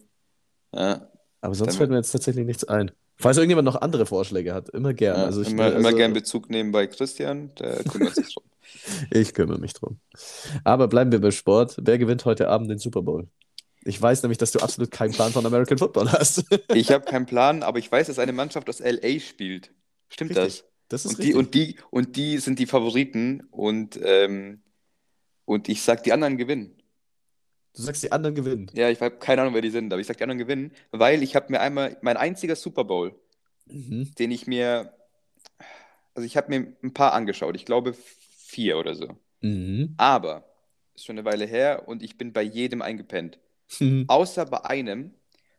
Ja, Aber sonst dann, fällt mir jetzt tatsächlich nichts ein. Falls irgendjemand noch andere Vorschläge hat, immer gern. ja, Also ich, immer, immer gern also Bezug nehmen bei Christian, der kümmert sich drum. ich kümmere mich drum. Aber bleiben wir bei Sport. Wer gewinnt heute Abend den Super Bowl? Ich weiß nämlich, dass du absolut keinen Plan von American Football hast. Ich habe keinen Plan, aber ich weiß, dass eine Mannschaft aus LA spielt. Stimmt Richtig. das? Das ist Und die, und die, und die sind die Favoriten und, ähm, und ich sag, die anderen gewinnen. Du sagst, die anderen gewinnen. Ja, ich habe keine Ahnung, wer die sind, aber ich sag, die anderen gewinnen, weil ich habe mir einmal, mein einziger Super Bowl, Mhm. den ich mir, also ich habe mir ein paar angeschaut, ich glaube vier oder so. Mhm. Aber, ist schon eine Weile her und ich bin bei jedem eingepennt. Mhm. Außer bei einem,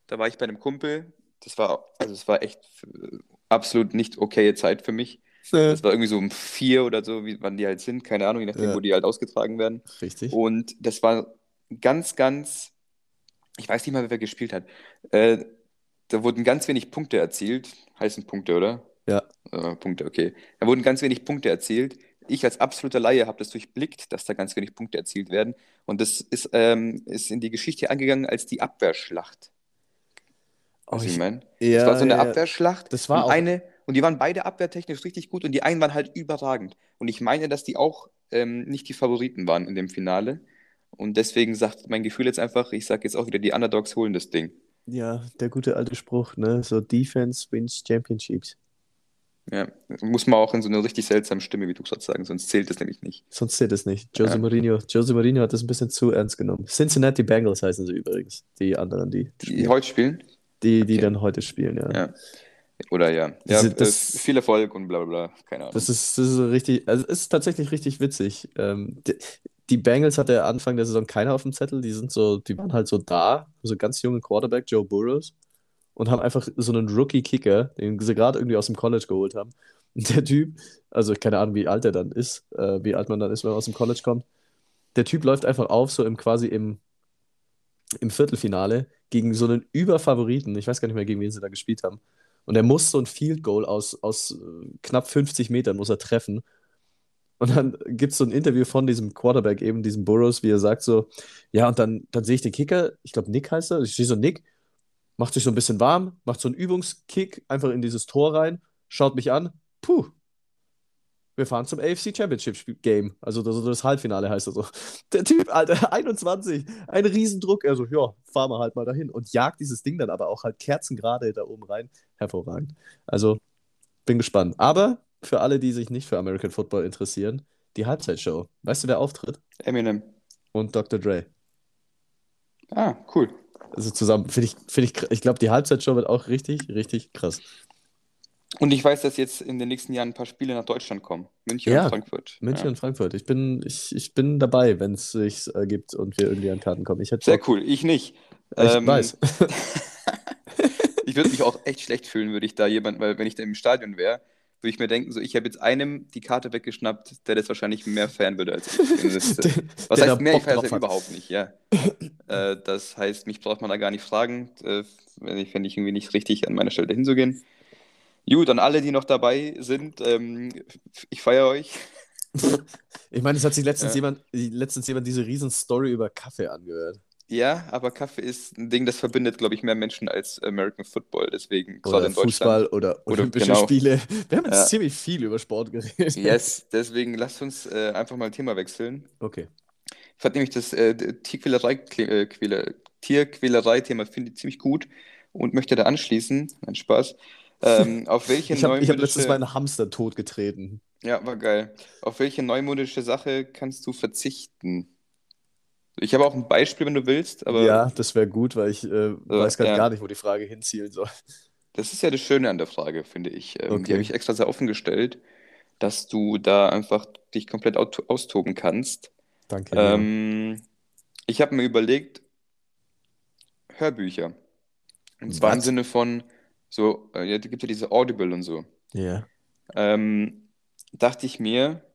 da war ich bei einem Kumpel, das war, also es war echt äh, absolut nicht okaye Zeit für mich. Das war irgendwie so um vier oder so, wie, wann die halt sind, keine Ahnung, je nachdem, Ja, wo die halt ausgetragen werden. richtig. Und das war ganz, ganz, ich weiß nicht mal, wer gespielt hat. Äh, da wurden ganz wenig Punkte erzielt. Heißen Punkte, oder? Ja. Äh, Punkte, okay. Da wurden ganz wenig Punkte erzielt. Ich als absoluter Laie habe das durchblickt, dass da ganz wenig Punkte erzielt werden. Und das ist, ähm, ist in die Geschichte angegangen als die Abwehrschlacht. Oh, ich ich, meine? Das war ja, so eine ja, ja. Abwehrschlacht Das und war auch, eine, und die waren beide abwehrtechnisch richtig gut und die einen waren halt überragend. Und ich meine, dass die auch ähm, nicht die Favoriten waren in dem Finale. Und deswegen sagt mein Gefühl jetzt einfach, ich sage jetzt auch wieder, die Underdogs holen das Ding. ja, der gute alte Spruch, ne? So Defense wins Championships. Ja, muss man auch in so einer richtig seltsamen Stimme, wie du gerade sagen, sonst zählt das nämlich nicht. Sonst zählt es nicht. Jose Ja. Mourinho, Jose Mourinho hat das ein bisschen zu ernst genommen. Cincinnati Bengals heißen sie übrigens, die anderen, die Die spielen. heute spielen? Die, die Okay. dann heute spielen, ja. Ja. Oder ja. Ja, äh, das, viel Erfolg und bla bla bla. Keine das Ahnung. ist, das ist richtig, also es ist tatsächlich richtig witzig. Ähm, die, die Bengals hatte Anfang der Saison keiner auf dem Zettel, die sind so, die waren halt so da, so ganz jungen Quarterback, Joe Burrows, und haben einfach so einen Rookie-Kicker, den sie gerade irgendwie aus dem College geholt haben. Der Typ, also keine Ahnung, wie alt er dann ist, äh, wie alt man dann ist, wenn man aus dem College kommt. Der Typ läuft einfach auf, so im quasi im, im Viertelfinale gegen so einen Überfavoriten. Ich weiß gar nicht mehr, gegen wen sie da gespielt haben. Und er muss so ein Field Goal aus, aus äh, knapp 50 Metern muss er treffen. Und dann gibt es so ein Interview von diesem Quarterback, eben diesem Burrows, wie er sagt so, ja, und dann, dann sehe ich den Kicker, ich glaube Nick heißt er, ich sehe so Nick, macht sich so ein bisschen warm, macht so einen Übungskick einfach in dieses Tor rein, schaut mich an, puh, wir fahren zum AFC Championship Game. Also das, das Halbfinale heißt das so. Der Typ, Alter, 21, ein Riesendruck. Er so, ja, fahren wir halt mal dahin. Und jagt dieses Ding dann aber auch halt kerzengerade da oben rein. Hervorragend. Also, bin gespannt. Aber für alle, die sich nicht für American Football interessieren, die Halbzeitshow. Weißt du, wer auftritt? Eminem. Und Dr. Dre. Ah, cool. Also zusammen, finde ich, find ich, ich glaube, die Halbzeitshow wird auch richtig, richtig krass. Und ich weiß, dass jetzt in den nächsten Jahren ein paar Spiele nach Deutschland kommen. München Ja, und Frankfurt. München Ja. und Frankfurt. Ich bin, ich, ich bin dabei, wenn es sich ergibt und wir irgendwie an Karten kommen. Ich Sehr Bock. cool. Ich nicht. Ich Ähm, weiß. ich würde mich auch echt schlecht fühlen, würde ich da jemand, weil wenn ich da im Stadion wäre, würde ich mir denken, so ich habe jetzt einem die Karte weggeschnappt, der das wahrscheinlich mehr feiern würde als ich. Das, Der, was heißt mehr? Ich Bock feiere es ja hat. überhaupt nicht, ja. äh, das heißt, mich braucht man da gar nicht fragen, äh, wenn ich, fände ich irgendwie nicht richtig an meiner Stelle hinzugehen. Gut, an alle, die noch dabei sind, ähm, ich feiere euch. Ich meine, es hat sich letztens Ja. jemand, letztens jemand diese riesen Story über Kaffee angehört. Ja, aber Kaffee ist ein Ding, das verbindet, glaube ich, mehr Menschen als American Football. Deswegen, Oder in Deutschland. Fußball oder Olympische genau. Spiele. Wir haben jetzt Ja. ziemlich viel über Sport geredet. Yes, deswegen lasst uns äh, einfach mal ein Thema wechseln. Okay. Ich fand nämlich das äh, Tierquälerei, äh, Quäler, Tierquälerei-Thema finde ich ziemlich gut und möchte da anschließen. Ein Spaß. Ähm, auf welche Ich habe hab neumodische, mal einen Hamster totgetreten. ja, war geil. Auf welche neumodische Sache kannst du verzichten? Ich habe auch ein Beispiel, wenn du willst, aber ja, das wäre gut, weil ich äh, weiß gerade ja. gar nicht, wo die Frage hinzielen soll. das ist ja das Schöne an der Frage, finde ich. Ähm, Okay. Die habe ich extra sehr offen gestellt, dass du da einfach dich komplett austoben kannst. Danke. Ähm, ich habe mir überlegt, Hörbücher. Und zwar im? Sinne von, so, äh, ja, da gibt ja diese Audible und so. Ja. Ähm, dachte ich mir,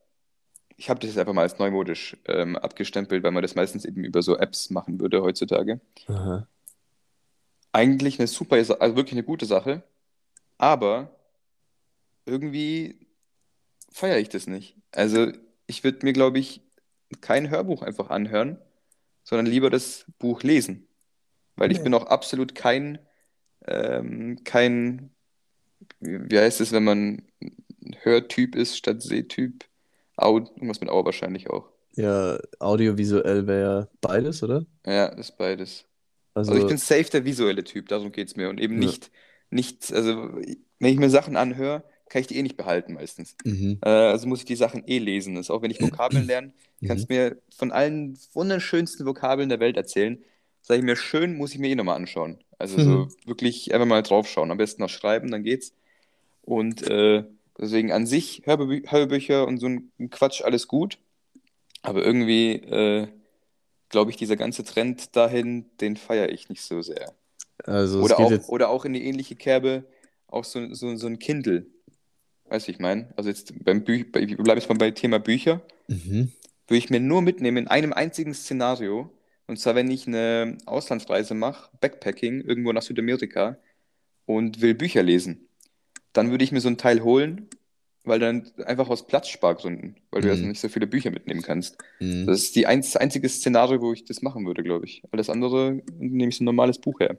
ich habe das jetzt einfach mal als neumodisch ähm, abgestempelt, weil man das meistens eben über so Apps machen würde heutzutage. Aha. Eigentlich eine super, also wirklich eine gute Sache, aber irgendwie feiere ich das nicht. Also ich würde mir, glaube ich, kein Hörbuch einfach anhören, sondern lieber das Buch lesen. Weil ich Nee. bin auch absolut kein, ähm, kein, wie heißt es, wenn man Hörtyp ist statt Sehtyp? Au, irgendwas mit Au wahrscheinlich auch. Ja, audiovisuell wäre beides, oder? Ja, ist beides. Also, Also ich bin safe der visuelle Typ, darum geht es mir. Und eben Ja. nicht, nicht, also wenn ich mir Sachen anhöre, kann ich die eh nicht behalten meistens. mhm. Äh, also muss ich die Sachen eh lesen. Das ist auch wenn ich Vokabeln lerne, kannst Mhm. mir von allen wunderschönsten Vokabeln der Welt erzählen. Sag ich mir, schön, muss ich mir eh nochmal anschauen. Also so Mhm. wirklich einfach mal draufschauen. Am besten noch schreiben, dann geht's. Und äh, deswegen an sich Hörbü Hörbücher und so ein Quatsch, alles gut. Aber irgendwie, äh, glaube ich, dieser ganze Trend dahin, den feiere ich nicht so sehr. Also Oder auch, jetzt. oder auch in die ähnliche Kerbe, auch so, so, so ein Kindle. Weißt du, ich meine? Also jetzt beim Büch, bei, wir bleiben jetzt mal bei Thema Bücher. Mhm. Würde ich mir nur mitnehmen in einem einzigen Szenario. Und zwar, wenn ich eine Auslandsreise mache, Backpacking, irgendwo nach Südamerika und will Bücher lesen. Dann würde ich mir so ein Teil holen, weil dann einfach aus Platzspargründen, weil du ja Mhm. nicht so viele Bücher mitnehmen kannst. Mhm. Das ist die einz das einzige Szenario, wo ich das machen würde, glaube ich. Alles andere nehme ich so ein normales Buch her.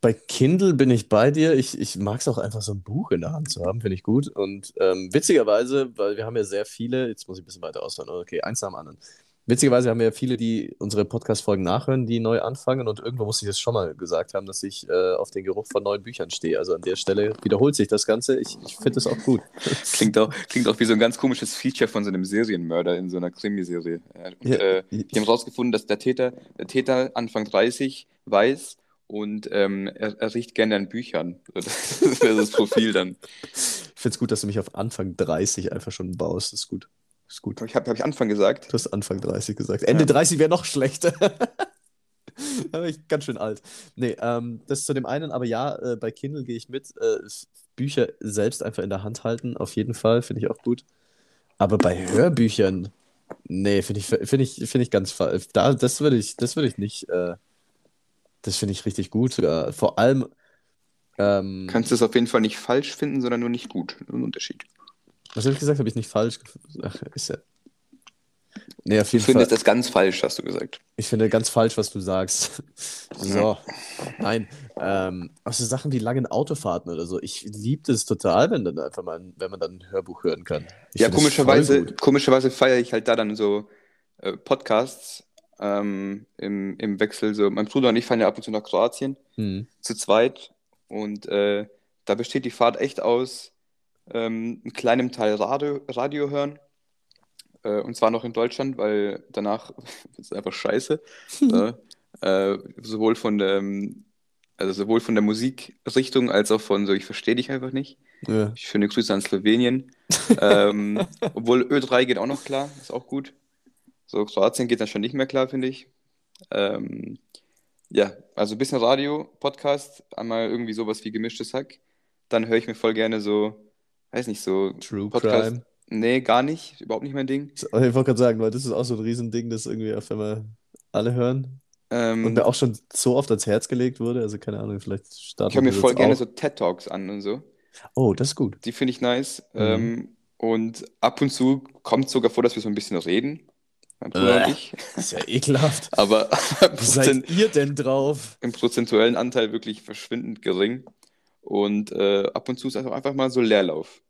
Bei Kindle bin ich bei dir. Ich, ich mag es auch einfach, so ein Buch in der Hand zu haben, finde ich gut. Und ähm, witzigerweise, weil wir haben ja sehr viele, jetzt muss ich ein bisschen weiter ausholen, okay, eins nach dem anderen. Witzigerweise haben wir ja viele, die unsere Podcast-Folgen nachhören, die neu anfangen. Und irgendwo muss ich das schon mal gesagt haben, dass ich äh, auf den Geruch von neuen Büchern stehe. Also an der Stelle wiederholt sich das Ganze. Ich, ich finde es auch gut. Klingt auch, klingt auch wie so ein ganz komisches Feature von so einem Serienmörder in so einer Krimiserie. Und, Ja, äh, die haben rausgefunden, dass der Täter, der Täter Anfang 30 weiß und ähm, er, er riecht gerne an Büchern. Das wäre das Profil dann. Ich finde es gut, dass du mich auf Anfang 30 einfach schon baust. Das ist gut. Ist gut. Ich habe hab ich Anfang gesagt. Du hast Anfang 30 gesagt. Ende Ja. 30 wäre noch schlechter. Da bin ich ganz schön alt. Nee, ähm, das zu dem einen, aber ja, äh, bei Kindle gehe ich mit. Äh, Bücher selbst einfach in der Hand halten, auf jeden Fall, finde ich auch gut. Aber bei Hörbüchern, nee, finde ich, finde ich, finde ich ganz falsch. Da, das würde ich, das würde ich nicht, äh, das finde ich richtig gut sogar. Vor allem, ähm, Kannst du es auf jeden Fall nicht falsch finden, sondern nur nicht gut. Ein Unterschied. Was habe ich gesagt? Habe ich nicht falsch? Ach, ist ja. Nee, auf jeden Ich finde Fall. das ganz falsch, hast du gesagt. Ich finde ganz falsch, was du sagst. So, nein. Ähm, auch so Sachen wie langen Autofahrten oder so. Ich liebe das total, wenn dann einfach mal, wenn man dann ein Hörbuch hören kann. Ich Ja, komischerweise, komischerweise feiere ich halt da dann so äh, Podcasts ähm, im, im Wechsel. So, mein Bruder und ich fahren ja ab und zu nach Kroatien Hm. zu zweit und äh, da besteht die Fahrt echt aus ähm, einem kleinen Teil Radio, Radio hören. Äh, und zwar noch in Deutschland, weil danach ist es einfach scheiße. ne? äh, sowohl von der, ähm, also sowohl von der Musikrichtung als auch von so, ich verstehe dich einfach nicht. Ja. Schöne Grüße an Slowenien. ähm, obwohl Ö3 geht auch noch klar, ist auch gut. So, Kroatien geht dann schon nicht mehr klar, finde ich. Ähm, ja, also ein bisschen Radio, Podcast, einmal irgendwie sowas wie gemischtes Hack. Dann höre ich mir voll gerne so, weiß nicht, so True Podcast. Crime. Nee, gar nicht, überhaupt nicht mein Ding. Ich wollte gerade sagen, weil das ist auch so ein Riesending, das irgendwie auf einmal alle hören. Und Ähm, mir auch schon so oft ans Herz gelegt wurde. Also keine Ahnung, vielleicht ich starten höre mir wir voll gerne auch. so TED Talks an und so. Oh, das ist gut. Die finde ich nice. Mhm. Ähm, und ab und zu kommt es sogar vor, dass wir so ein bisschen reden. Mein Bruder und Bäh. ich. Das ist ja ekelhaft. Aber Wie seid ihr denn drauf? im prozentuellen Anteil wirklich verschwindend gering. Und äh, ab und zu ist einfach, einfach mal so Leerlauf.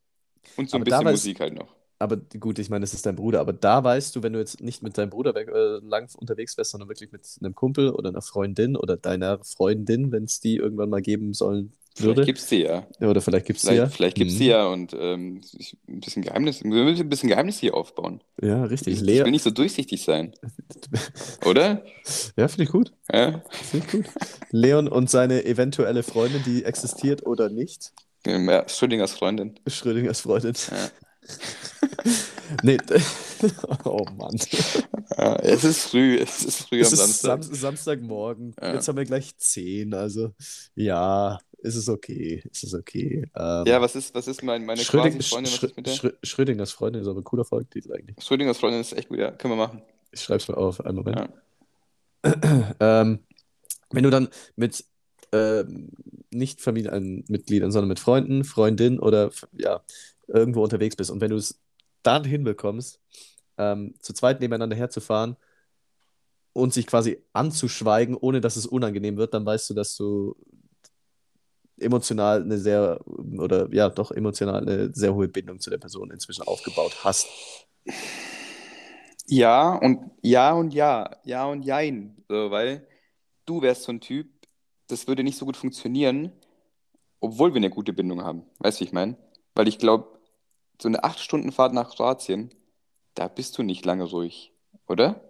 Und so ein Aber bisschen weiß- Musik halt noch. Aber gut, ich meine, es ist dein Bruder, aber da weißt du, wenn du jetzt nicht mit deinem Bruder weg, äh, lang unterwegs wärst, sondern wirklich mit einem Kumpel oder einer Freundin oder deiner Freundin, wenn es die irgendwann mal geben sollen Vielleicht würde. gibt es die ja. Oder vielleicht gibt es sie Vielleicht, ja. vielleicht gibt es Mhm. die ja und ähm, ein bisschen Geheimnis. Wir müssen ein bisschen Geheimnis hier aufbauen. Ja, richtig. Ich, ich Lea. will nicht so durchsichtig sein. Oder? Ja, finde ich gut. Ja? Finde ich gut. Leon und seine eventuelle Freundin, die existiert oder nicht. ja Schrödingers Freundin. Schrödingers Freundin. Ja. nee. oh Mann. Ja, es ist früh, es ist früh Es am Samstag. Sam Samstagmorgen. Ja. Jetzt haben wir gleich 10. Also, ja, ist es okay. Ist es okay. Ähm, Ja, was ist, was ist mein, meine Schröding, quasi Freundin? Was Schrö ist mit der? Schrö Schrödingers Freundin ist aber ein cooler Folgetitel eigentlich. Schrödingers Freundin ist echt gut, ja. Können wir machen. Ich schreibe es mal auf. Einen Moment. Ja. Ähm, wenn du dann mit ähm, nicht Familienmitgliedern, sondern mit Freunden, Freundinnen oder ja, irgendwo unterwegs bist und wenn du es dann hinbekommst, ähm, zu zweit nebeneinander herzufahren und sich quasi anzuschweigen, ohne dass es unangenehm wird, dann weißt du, dass du emotional eine sehr, oder ja, doch emotional eine sehr hohe Bindung zu der Person inzwischen aufgebaut hast. Ja und ja und ja, ja und jein. So, weil du wärst so ein Typ, das würde nicht so gut funktionieren, obwohl wir eine gute Bindung haben. Weißt du, wie ich meine? Weil ich glaube, so eine 8-Stunden-Fahrt nach Kroatien, da bist du nicht lange ruhig, oder?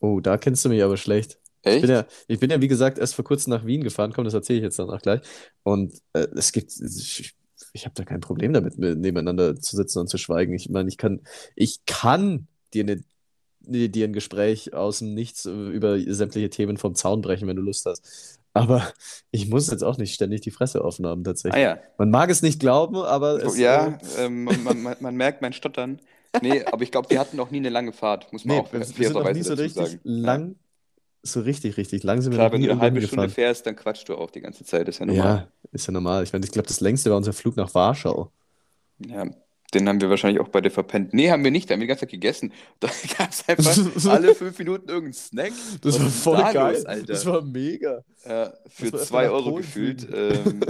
Oh, da kennst du mich aber schlecht. Ich Echt? bin ja, ich bin ja, wie gesagt, erst vor kurzem nach Wien gefahren. Komm, das erzähle ich jetzt dann auch gleich. Und äh, es gibt, ich, ich habe da kein Problem damit, mit- nebeneinander zu sitzen und zu schweigen. Ich meine, ich kann, ich kann dir, eine, dir ein Gespräch aus dem Nichts über sämtliche Themen vom Zaun brechen, wenn du Lust hast. Aber ich muss jetzt auch nicht ständig die Fresse offen haben, Ah tatsächlich. ja. Man mag es nicht glauben, aber es, Ja, äh, ähm, man, man, man merkt mein Stottern. Nee, aber ich glaube, wir hatten noch nie eine lange Fahrt, muss man nee, auch wir, wir sind noch nie so richtig sagen. lang, so richtig, richtig lang sind wir Klar, wenn du eine halbe Stunde fährst, dann quatschst du auch die ganze Zeit, ist ja normal. Ja, ist ja normal. Ich meine, ich glaube, das längste war unser Flug nach Warschau. Ja, den haben wir wahrscheinlich auch beide verpennt. Nee, haben wir nicht, da haben wir die ganze Zeit gegessen. Da gab es einfach alle fünf Minuten irgendeinen Snack. Das war voll da geil. los, Alter? Das war mega. Äh, für war zwei Euro gefühlt ähm,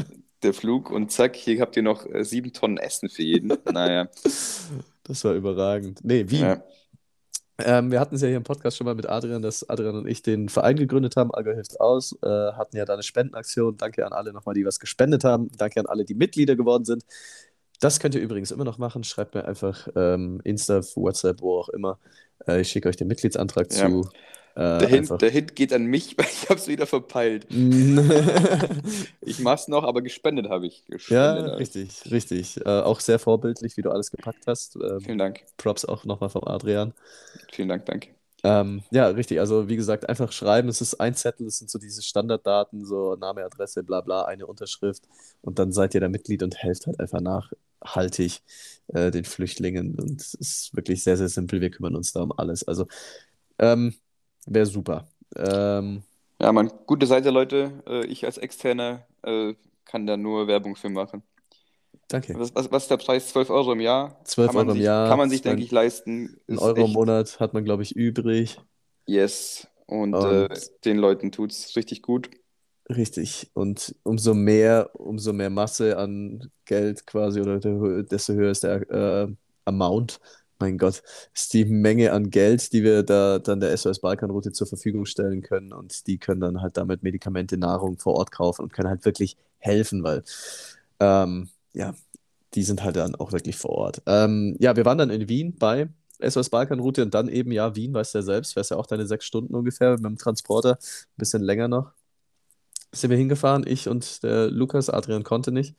der Flug und zack, hier habt ihr noch äh, sieben Tonnen Essen für jeden. Naja, Das war überragend. Nee, Wien. ja. Ähm, wir hatten es ja hier im Podcast schon mal mit Adrian, dass Adrian und ich den Verein gegründet haben. Algo hilft aus. Äh, hatten ja da eine Spendenaktion. Danke an alle nochmal, die was gespendet haben. Danke an alle, die Mitglieder geworden sind. Das könnt ihr übrigens immer noch machen. Schreibt mir einfach ähm, Insta, WhatsApp, wo auch immer. Äh, ich schicke euch den Mitgliedsantrag Ja. zu. Äh, Der, Hint, einfach. der Hint geht an mich, weil ich hab's wieder verpeilt. Ich mach's noch, aber gespendet habe ich. ja, Gespendet habe ich. richtig, richtig. Äh, auch sehr vorbildlich, wie du alles gepackt hast. Ähm, Vielen Dank. Props auch nochmal vom Adrian. Vielen Dank, danke. Ähm, ja, richtig. Also, wie gesagt, einfach schreiben. Es ist ein Zettel, es sind so diese Standarddaten, so Name, Adresse, bla bla, eine Unterschrift. Und dann seid ihr da Mitglied und helft halt einfach nachhaltig äh, den Flüchtlingen. Und es ist wirklich sehr, sehr simpel. Wir kümmern uns da um alles. Also, ähm, wäre super. Ähm, Ja, man, gute Seite, Leute. Äh, ich als Externer äh, kann da nur Werbung für machen. Danke. Was, was, was ist der Preis? 12 Euro im Jahr? 12 Kann man Euro im sich, Jahr. Kann man sich, denke ich, leisten. Ein Euro im echt, Monat hat man, glaube ich, übrig. yes. Und äh, Und den Leuten tut es richtig gut. richtig. Und umso mehr, umso mehr Masse an Geld quasi, oder der- desto höher ist der äh, Amount. Mein Gott, ist die Menge an Geld, die wir da dann der SOS Balkanroute zur Verfügung stellen können. Und die können dann halt damit Medikamente, Nahrung vor Ort kaufen und können halt wirklich helfen, weil ähm, ja, die sind halt dann auch wirklich vor Ort. Ähm, ja, wir waren dann in Wien bei SOS Balkanroute und dann eben, ja, Wien, weißt du ja selbst, wärst ja auch deine sechs Stunden ungefähr mit dem Transporter, ein bisschen länger noch. Sind wir hingefahren, ich und der Lukas, Adrian konnte nicht.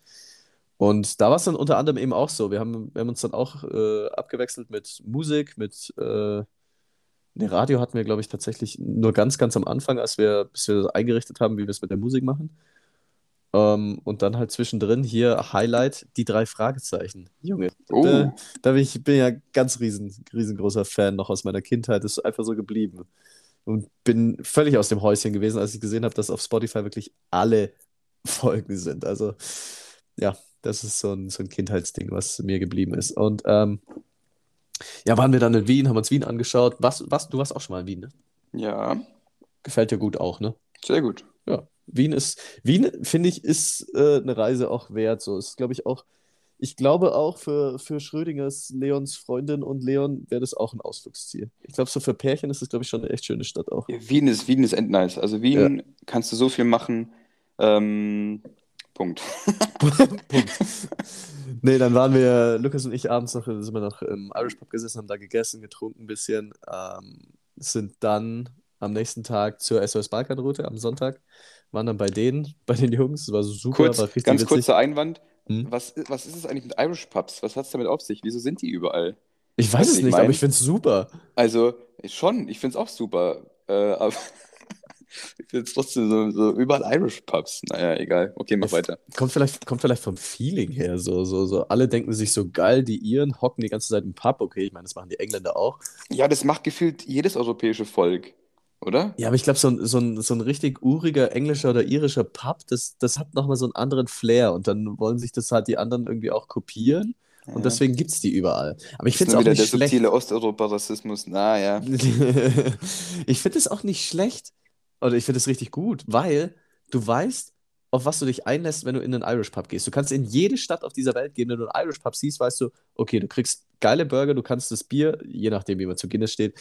Und da war es dann unter anderem eben auch so. Wir haben, wir haben uns dann auch äh, abgewechselt mit Musik, mit äh, ne, Radio hatten wir, glaube ich, tatsächlich nur ganz, ganz am Anfang, als wir, bis wir das eingerichtet haben, wie wir es mit der Musik machen. Ähm, und dann halt zwischendrin hier Highlight, die drei Fragezeichen. Junge, Oh, da, da bin ich bin ja ganz riesen, riesengroßer Fan noch aus meiner Kindheit. Ist einfach so geblieben. Und bin völlig aus dem Häuschen gewesen, als ich gesehen habe, dass auf Spotify wirklich alle Folgen sind. Also, ja, das ist so ein, so ein Kindheitsding, was mir geblieben ist. Und ähm, ja, waren wir dann in Wien, haben uns Wien angeschaut. Was, was, du warst auch schon mal in Wien, ne? ja, Gefällt dir gut auch, ne? sehr gut. Ja, Wien ist, Wien, finde ich, ist äh, eine Reise auch wert. So ist, glaube ich, auch, ich glaube auch für, für Schrödingers, Leons Freundin und Leon wäre das auch ein Ausflugsziel. Ich glaube, so für Pärchen ist es, glaube ich, schon eine echt schöne Stadt auch. Ja, Wien ist, Wien ist endnice. Also Wien kannst du so viel machen. Ähm, Punkt. Punkt. Nee, dann waren wir, Lukas und ich, abends noch, sind wir noch im Irish Pub gesessen, haben da gegessen, getrunken ein bisschen, ähm, sind dann am nächsten Tag zur SOS Balkanroute am Sonntag, waren dann bei denen, bei den Jungs, das war super, Kurz, war richtig ganz witzig. kurzer Einwand. Hm? Was, was ist es eigentlich mit Irish Pubs? Was hat es damit auf sich? Wieso sind die überall? Ich weiß du, es wie ich nicht, aber ich finde es super. Also, schon, ich finde es auch super. Äh, aber ich finde es trotzdem so, so überall Irish Pubs. Naja, egal. Okay, mach Es weiter. kommt vielleicht, kommt vielleicht vom Feeling her, so, so, so, alle denken sich so geil, die Iren hocken die ganze Zeit im Pub, okay, ich meine, das machen die Engländer auch. Ja, das macht gefühlt jedes europäische Volk, oder? Ja, aber ich glaube, so ein, so ein, so ein richtig uriger englischer oder irischer Pub, das, das hat nochmal so einen anderen Flair und dann wollen sich das halt die anderen irgendwie auch kopieren und Ja. deswegen gibt es die überall. Aber ich finde es auch wieder nicht der schlecht. subtile Osteuropa-Rassismus. Naja. Ich finde es auch nicht schlecht oder ich finde es richtig gut, weil du weißt, auf was du dich einlässt, wenn du in einen Irish Pub gehst. Du kannst in jede Stadt auf dieser Welt gehen, wenn du einen Irish Pub siehst, weißt du, okay, du kriegst geile Burger, du kannst das Bier, je nachdem, wie man zu Guinness steht,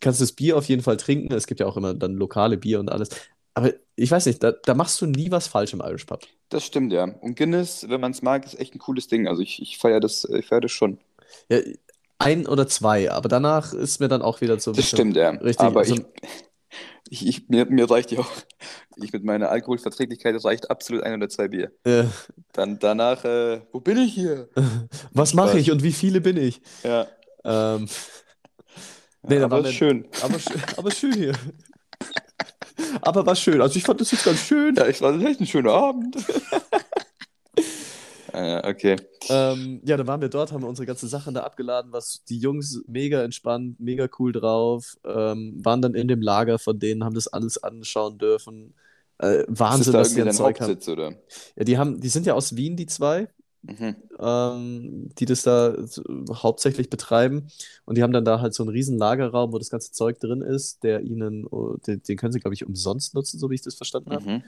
kannst das Bier auf jeden Fall trinken. Es gibt ja auch immer dann lokale Bier und alles. Aber ich weiß nicht, da, da machst du nie was falsch im Irish Pub. Das stimmt, ja. Und Guinness, wenn man es mag, ist echt ein cooles Ding. Also ich, ich feiere das, ich feier das schon. Ja, ein oder zwei, aber danach ist mir dann auch wieder so ein Das bisschen stimmt, ja. richtig. Aber also, ich, ich, ich, mir, mir reicht ja auch, ich mit meiner Alkoholverträglichkeit reicht absolut ein oder zwei Bier. äh, Dann danach, äh, wo bin ich hier? was mache ich und wie viele bin ich? Ja, Ähm, nee, da aber wir, schön. aber, schön- aber schön hier. Aber war schön. Also ich fand das jetzt ganz schön. Ja, ich war echt ein schöner Abend. äh, okay. Ähm, ja, dann waren wir dort, haben wir unsere ganzen Sachen da abgeladen, was die Jungs mega entspannt, mega cool drauf, ähm, waren dann in dem Lager von denen, haben das alles anschauen dürfen. Äh, Wahnsinn, da was die an Zeug haben. Hauptsitz, oder? Ja, die haben, die sind ja aus Wien, die zwei, Mhm. ähm, die das da hauptsächlich betreiben. Und die haben dann da halt so einen riesen Lagerraum, wo das ganze Zeug drin ist, der ihnen, oh, den, den können sie, glaube ich, umsonst nutzen, so wie ich das verstanden habe. Mhm.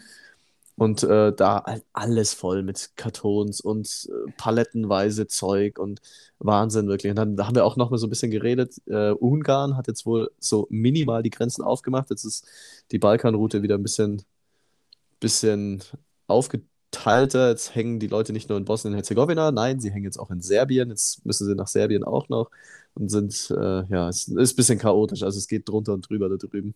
Und äh, da halt alles voll mit Kartons und äh, palettenweise Zeug und Wahnsinn wirklich. Und dann haben wir auch noch mal so ein bisschen geredet. Äh, Ungarn hat jetzt wohl so minimal die Grenzen aufgemacht. Jetzt ist die Balkanroute wieder ein bisschen, bisschen aufgeteilter. Jetzt hängen die Leute nicht nur in Bosnien-Herzegowina, nein, sie hängen jetzt auch in Serbien. Jetzt müssen sie nach Serbien auch noch und sind, äh, ja, es ist ein bisschen chaotisch. Also es geht drunter und drüber da drüben.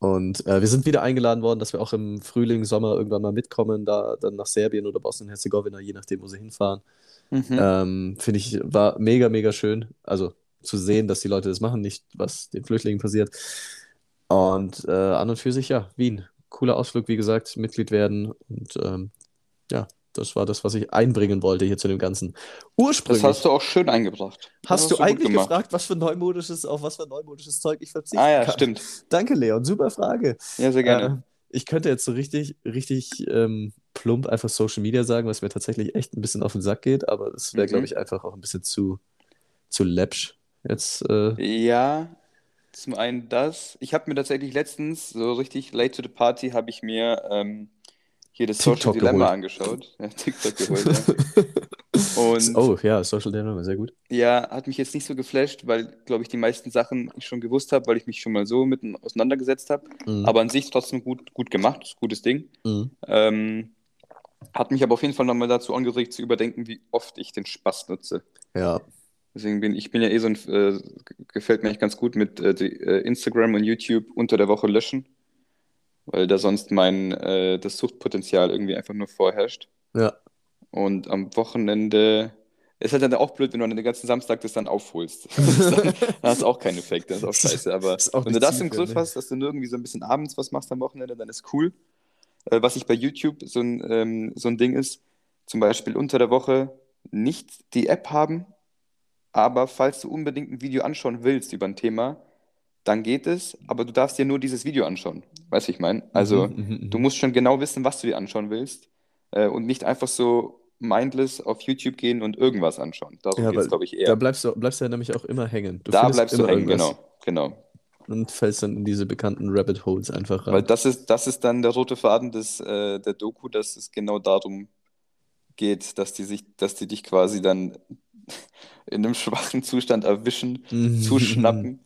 Und äh, wir sind wieder eingeladen worden, dass wir auch im Frühling, Sommer irgendwann mal mitkommen, da dann nach Serbien oder Bosnien-Herzegowina, je nachdem, wo sie hinfahren. Mhm. Ähm, finde ich, war mega, mega schön. Also zu sehen, dass die Leute das machen, nicht was den Flüchtlingen passiert. Und äh, an und für sich, ja, Wien. Cooler Ausflug, wie gesagt, Mitglied werden. Und ähm, ja, das war das, was ich einbringen wollte hier zu dem Ganzen. Das Ursprünglich hast du auch schön eingebracht. Das hast du gut eigentlich gefragt, was für neumodisches, auf was für neumodisches Zeug ich verzichten Ah ja, kann. stimmt. Danke, Leon. Super Frage. Ja, sehr gerne. Äh, ich könnte jetzt so richtig, richtig ähm, plump einfach Social Media sagen, was mir tatsächlich echt ein bisschen auf den Sack geht, aber das wäre, glaube Mhm. ich, einfach auch ein bisschen zu, zu läppsch. Jetzt, äh, Ja, zum einen das. Ich habe mir tatsächlich letztens, so richtig late to the party, habe ich mir ähm, hier das Social TikTok Dilemma geholt. angeschaut. Ja, TikTok geholt, ja. Und oh ja, Social Dilemma, sehr gut. ja, hat mich jetzt nicht so geflasht, weil, glaube ich, die meisten Sachen ich schon gewusst habe, weil ich mich schon mal so mit auseinandergesetzt habe. Mhm. Aber an sich trotzdem gut, gut gemacht, ist ein gutes Ding. Mhm. Ähm, hat mich aber auf jeden Fall nochmal dazu angeregt, zu überdenken, wie oft ich den Spaß nutze. Ja, Deswegen bin ich bin ja eh so ein, äh, gefällt mir eigentlich ganz gut mit äh, die, äh, Instagram und YouTube unter der Woche löschen, weil da sonst mein äh, das Suchtpotenzial irgendwie einfach nur vorherrscht. ja. Und am Wochenende ist halt dann auch blöd, wenn du an den ganzen Samstag das dann aufholst. Das ist dann, dann hast du auch keinen Effekt, das ist auch scheiße. Aber auch wenn du das im Griff hast, dass du nur irgendwie so ein bisschen abends was machst am Wochenende, dann ist cool. Äh, was ich bei YouTube so ein, ähm, so ein Ding ist, zum Beispiel unter der Woche nicht die App haben, aber falls du unbedingt ein Video anschauen willst über ein Thema, dann geht es, aber du darfst dir nur dieses Video anschauen. Weißt du, ich meine? Also, Mhm, mhm, du mhm. musst schon genau wissen, was du dir anschauen willst äh, und nicht einfach so mindless auf YouTube gehen und irgendwas anschauen. Darum Ja, geht es, weil glaube ich, da eher. bleibst du, bleibst du ja nämlich auch immer hängen. Du Da bleibst du hängen, irgendwas genau, genau. und fällst dann in diese bekannten Rabbit Holes einfach Weil rein. das ist, das ist dann der rote Faden des, äh, der Doku, dass es genau darum geht, dass die sich, dass die dich quasi dann in einem schwachen Zustand erwischen, zuschnappen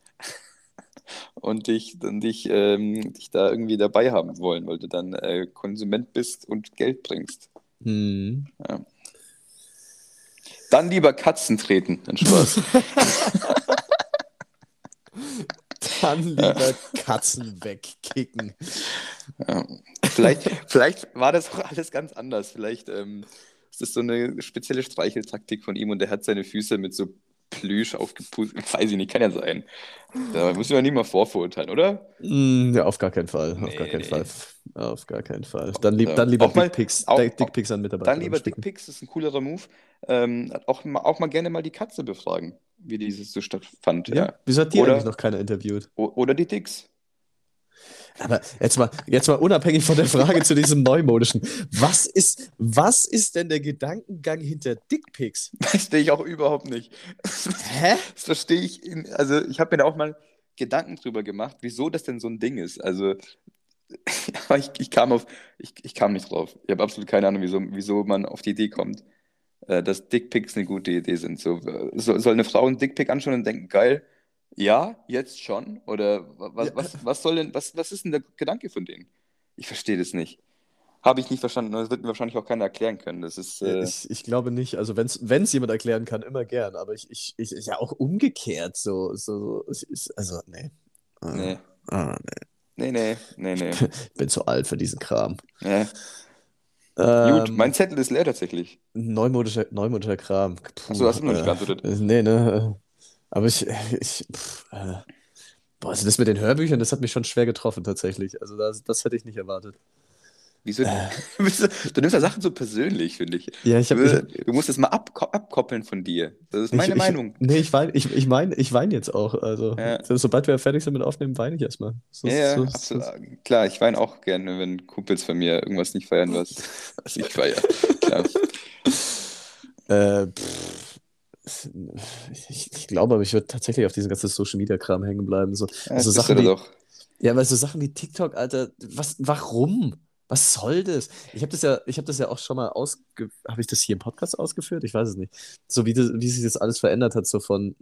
und dich, dann dich, ähm, dich da irgendwie dabei haben wollen, weil du dann äh, Konsument bist und Geld bringst. Mhm. Dann lieber Katzen treten, dann Spaß. Dann lieber Katzen wegkicken. Ja. Vielleicht, vielleicht war das auch alles ganz anders. Vielleicht ähm, ist das so eine spezielle Streicheltaktik von ihm und er hat seine Füße mit so Plüsch aufgepustet. Weiß ich nicht, kann ja sein. Da müssen wir nicht mal vorverurteilen, oder? Mm, Ja, auf gar keinen Fall. Auf Nee, gar keinen. Fall. Auf gar keinen Fall. Dann, lieb, Ja. dann lieber Dickpics, auch- Dickpics an Mitarbeiter Dann lieber. Dickpics, das ist ein coolerer Move. Ähm, auch, mal, auch mal gerne mal die Katze befragen, wie dieses so stattfand. Ja. Ja. Wieso hat die Oder- eigentlich noch keiner interviewt? Oder die Dicks. Aber jetzt mal, jetzt mal unabhängig von der Frage zu diesem Neumodischen. Was ist, was ist denn der Gedankengang hinter Dickpics? Verstehe ich auch überhaupt nicht. Hä? Das verstehe ich. In, also, ich habe mir da auch mal Gedanken drüber gemacht, wieso das denn so ein Ding ist. Also, ich, ich kam auf, ich, ich kam nicht drauf. Ich habe absolut keine Ahnung, wieso, wieso man auf die Idee kommt, äh, dass Dickpics eine gute Idee sind. Äh, so, soll eine Frau einen Dickpic anschauen und denken, geil, ja, jetzt schon? Oder wa- was, Ja. was, was soll denn, was, was ist denn der Gedanke von denen? Ich verstehe das nicht. Habe ich nicht verstanden. Das wird mir wahrscheinlich auch keiner erklären können. Das ist, äh, Ich, ich glaube nicht. Also wenn es jemand erklären kann, immer gern. Aber ich, ich, ich ist ja auch umgekehrt. So, so, also, nee. Ah, nee, ah, nee. nee, nee, nee, nee. Ich bin zu alt für diesen Kram. nee. Ähm, Gut, mein Zettel ist leer tatsächlich. neumodischer, neumodischer Kram. Achso, hast du noch nicht äh, geantwortet? äh, Nee, ne? Äh, Aber ich, ich pff, äh, boah, also das mit den Hörbüchern, das hat mich schon schwer getroffen tatsächlich. Also das, das hätte ich nicht erwartet. Wieso? Du nimmst ja Sachen so persönlich, finde ich. Ja, ich Du, habe du musst das mal abko abkoppeln von dir. Das ist meine ich, Meinung. Ich, nee, ich weine ich, ich mein, ich wein jetzt auch. Also, Ja. so, sobald wir fertig sind mit Aufnehmen, weine ich erstmal. So, Ja, so, absolut. Klar, ich weine auch gerne, wenn Kumpels von mir irgendwas nicht feiern, was, was ich feiere. Klar. Äh, pff, ich, ich glaube, aber ich würde tatsächlich auf diesen ganzen Social Media Kram hängen bleiben. So, Ja, also Sachen wie, doch. ja, weil so Sachen wie TikTok, Alter, was, warum? Was soll das? Ich habe das ja, ich habe das ja auch schon mal ausge, habe ich das hier im Podcast ausgeführt? Ich weiß es nicht. So wie, das, wie sich das alles verändert hat, so von,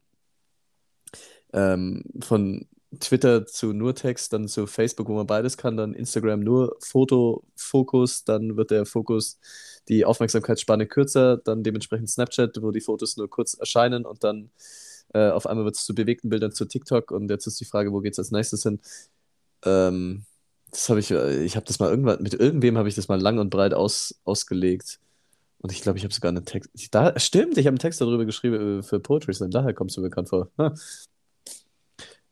ähm, von Twitter zu nur Text, dann zu Facebook, wo man beides kann, dann Instagram nur Fotofokus, dann wird der Fokus, die Aufmerksamkeitsspanne kürzer, dann dementsprechend Snapchat, wo die Fotos nur kurz erscheinen und dann äh, auf einmal wird es zu bewegten Bildern zu TikTok und jetzt ist die Frage, wo geht es als nächstes hin? Ähm, das habe ich, äh, ich habe das mal irgendwann, mit irgendwem habe ich das mal lang und breit aus, ausgelegt. Und ich glaube, ich habe sogar einen Text. Da, stimmt, ich habe einen Text darüber geschrieben äh, für Poetry Slam, daher kommst du bekannt vor.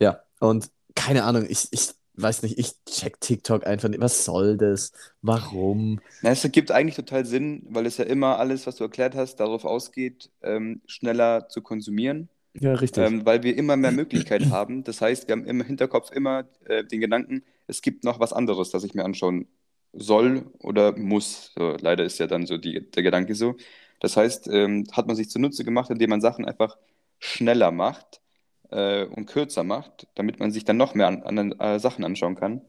Ja, und keine Ahnung, ich, ich weiß nicht, ich check TikTok einfach nicht. Was soll das? Warum? Na, es ergibt eigentlich total Sinn, weil es ja immer alles, was du erklärt hast, darauf ausgeht, ähm, schneller zu konsumieren, Ja, richtig. ähm, weil wir immer mehr Möglichkeiten haben. Das heißt, wir haben im Hinterkopf immer äh, den Gedanken, es gibt noch was anderes, das ich mir anschauen soll oder muss. So, leider ist ja dann so die, der Gedanke so. Das heißt, ähm, hat man sich zunutze gemacht, indem man Sachen einfach schneller macht äh, und kürzer macht, damit man sich dann noch mehr an, an äh, Sachen anschauen kann.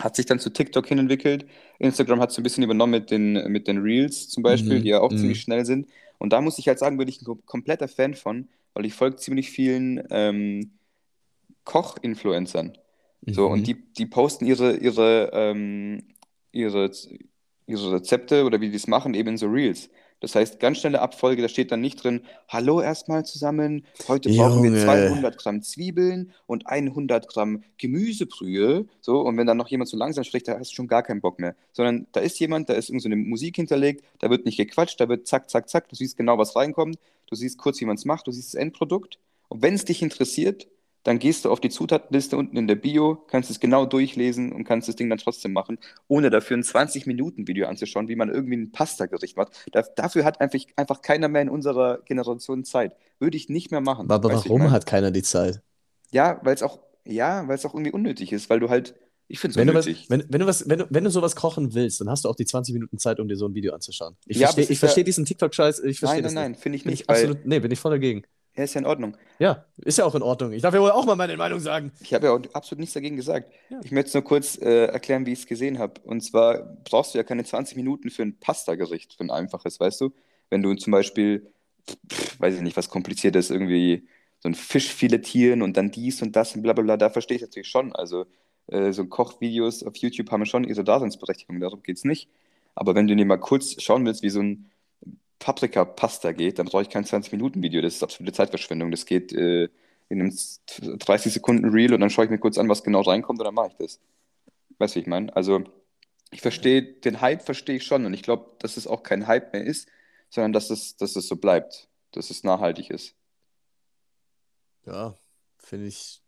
Hat sich dann zu TikTok hin entwickelt. Instagram hat es ein bisschen übernommen mit den, mit den Reels zum Beispiel, Mhm, die ja auch mhm. ziemlich schnell sind. Und da muss ich halt sagen, bin ich ein kom- kompletter Fan von, weil ich folge ziemlich vielen ähm, Koch-Influencern. So, und Mhm. die, die posten ihre, ihre, ähm, ihre, ihre Rezepte oder wie die es machen, eben in so Reels. Das heißt, ganz schnelle Abfolge, da steht dann nicht drin, hallo erstmal zusammen, heute brauchen wir Junge. 200 Gramm Zwiebeln und 100 Gramm Gemüsebrühe. So, und wenn dann noch jemand so langsam spricht, da hast du schon gar keinen Bock mehr. Sondern da ist jemand, da ist irgend so eine Musik hinterlegt, da wird nicht gequatscht, da wird zack, zack, zack, du siehst genau, was reinkommt, du siehst kurz, wie man es macht, du siehst das Endprodukt. Und wenn es dich interessiert, dann gehst du auf die Zutatenliste unten in der Bio, kannst es genau durchlesen und kannst das Ding dann trotzdem machen, ohne dafür ein 20-Minuten-Video anzuschauen, wie man irgendwie ein Pasta-Gericht macht. Da, dafür hat einfach, einfach keiner mehr in unserer Generation Zeit. Würde ich nicht mehr machen. Aber Weißt warum hat keiner die Zeit? Ja, weil es auch, ja, weil es auch irgendwie unnötig ist, weil du halt, ich finde es Wenn du, was, unnötig. wenn, wenn, du was, wenn, du, wenn du sowas kochen willst, dann hast du auch die 20 Minuten Zeit, um dir so ein Video anzuschauen. Ich Ja, verstehe ja- versteh diesen TikTok-Scheiß, ich verstehe Nein, nein, nein, finde ich nicht, ich absolut, nee, bin ich voll dagegen. Er ist ja in Ordnung. Ja, ist ja auch in Ordnung. Ich darf ja wohl auch mal meine Meinung sagen. Ich habe ja auch absolut nichts dagegen gesagt. Ja. Ich möchte es nur kurz äh, erklären, wie ich es gesehen habe. Und zwar brauchst du ja keine 20 Minuten für ein Pasta-Gericht, für ein einfaches, weißt du? Wenn du zum Beispiel, pff, weiß ich nicht, was kompliziert ist, irgendwie so ein Fisch filetieren und dann dies und das und bla bla bla, da verstehe ich natürlich schon. Also äh, so Kochvideos auf YouTube haben schon ihre Daseinsberechtigung, darum geht es nicht. Aber wenn du dir mal kurz schauen willst, wie so ein Paprika-Pasta geht, dann brauche ich kein 20-Minuten-Video. Das ist absolute Zeitverschwendung. Das geht äh, in einem 30 Sekunden Reel und dann schaue ich mir kurz an, was genau reinkommt und dann mache ich das. Weißt du, wie ich meine? Also, ich verstehe, den Hype verstehe ich schon und ich glaube, dass es auch kein Hype mehr ist, sondern dass es, dass es so bleibt, dass es nachhaltig ist. Ja, finde ich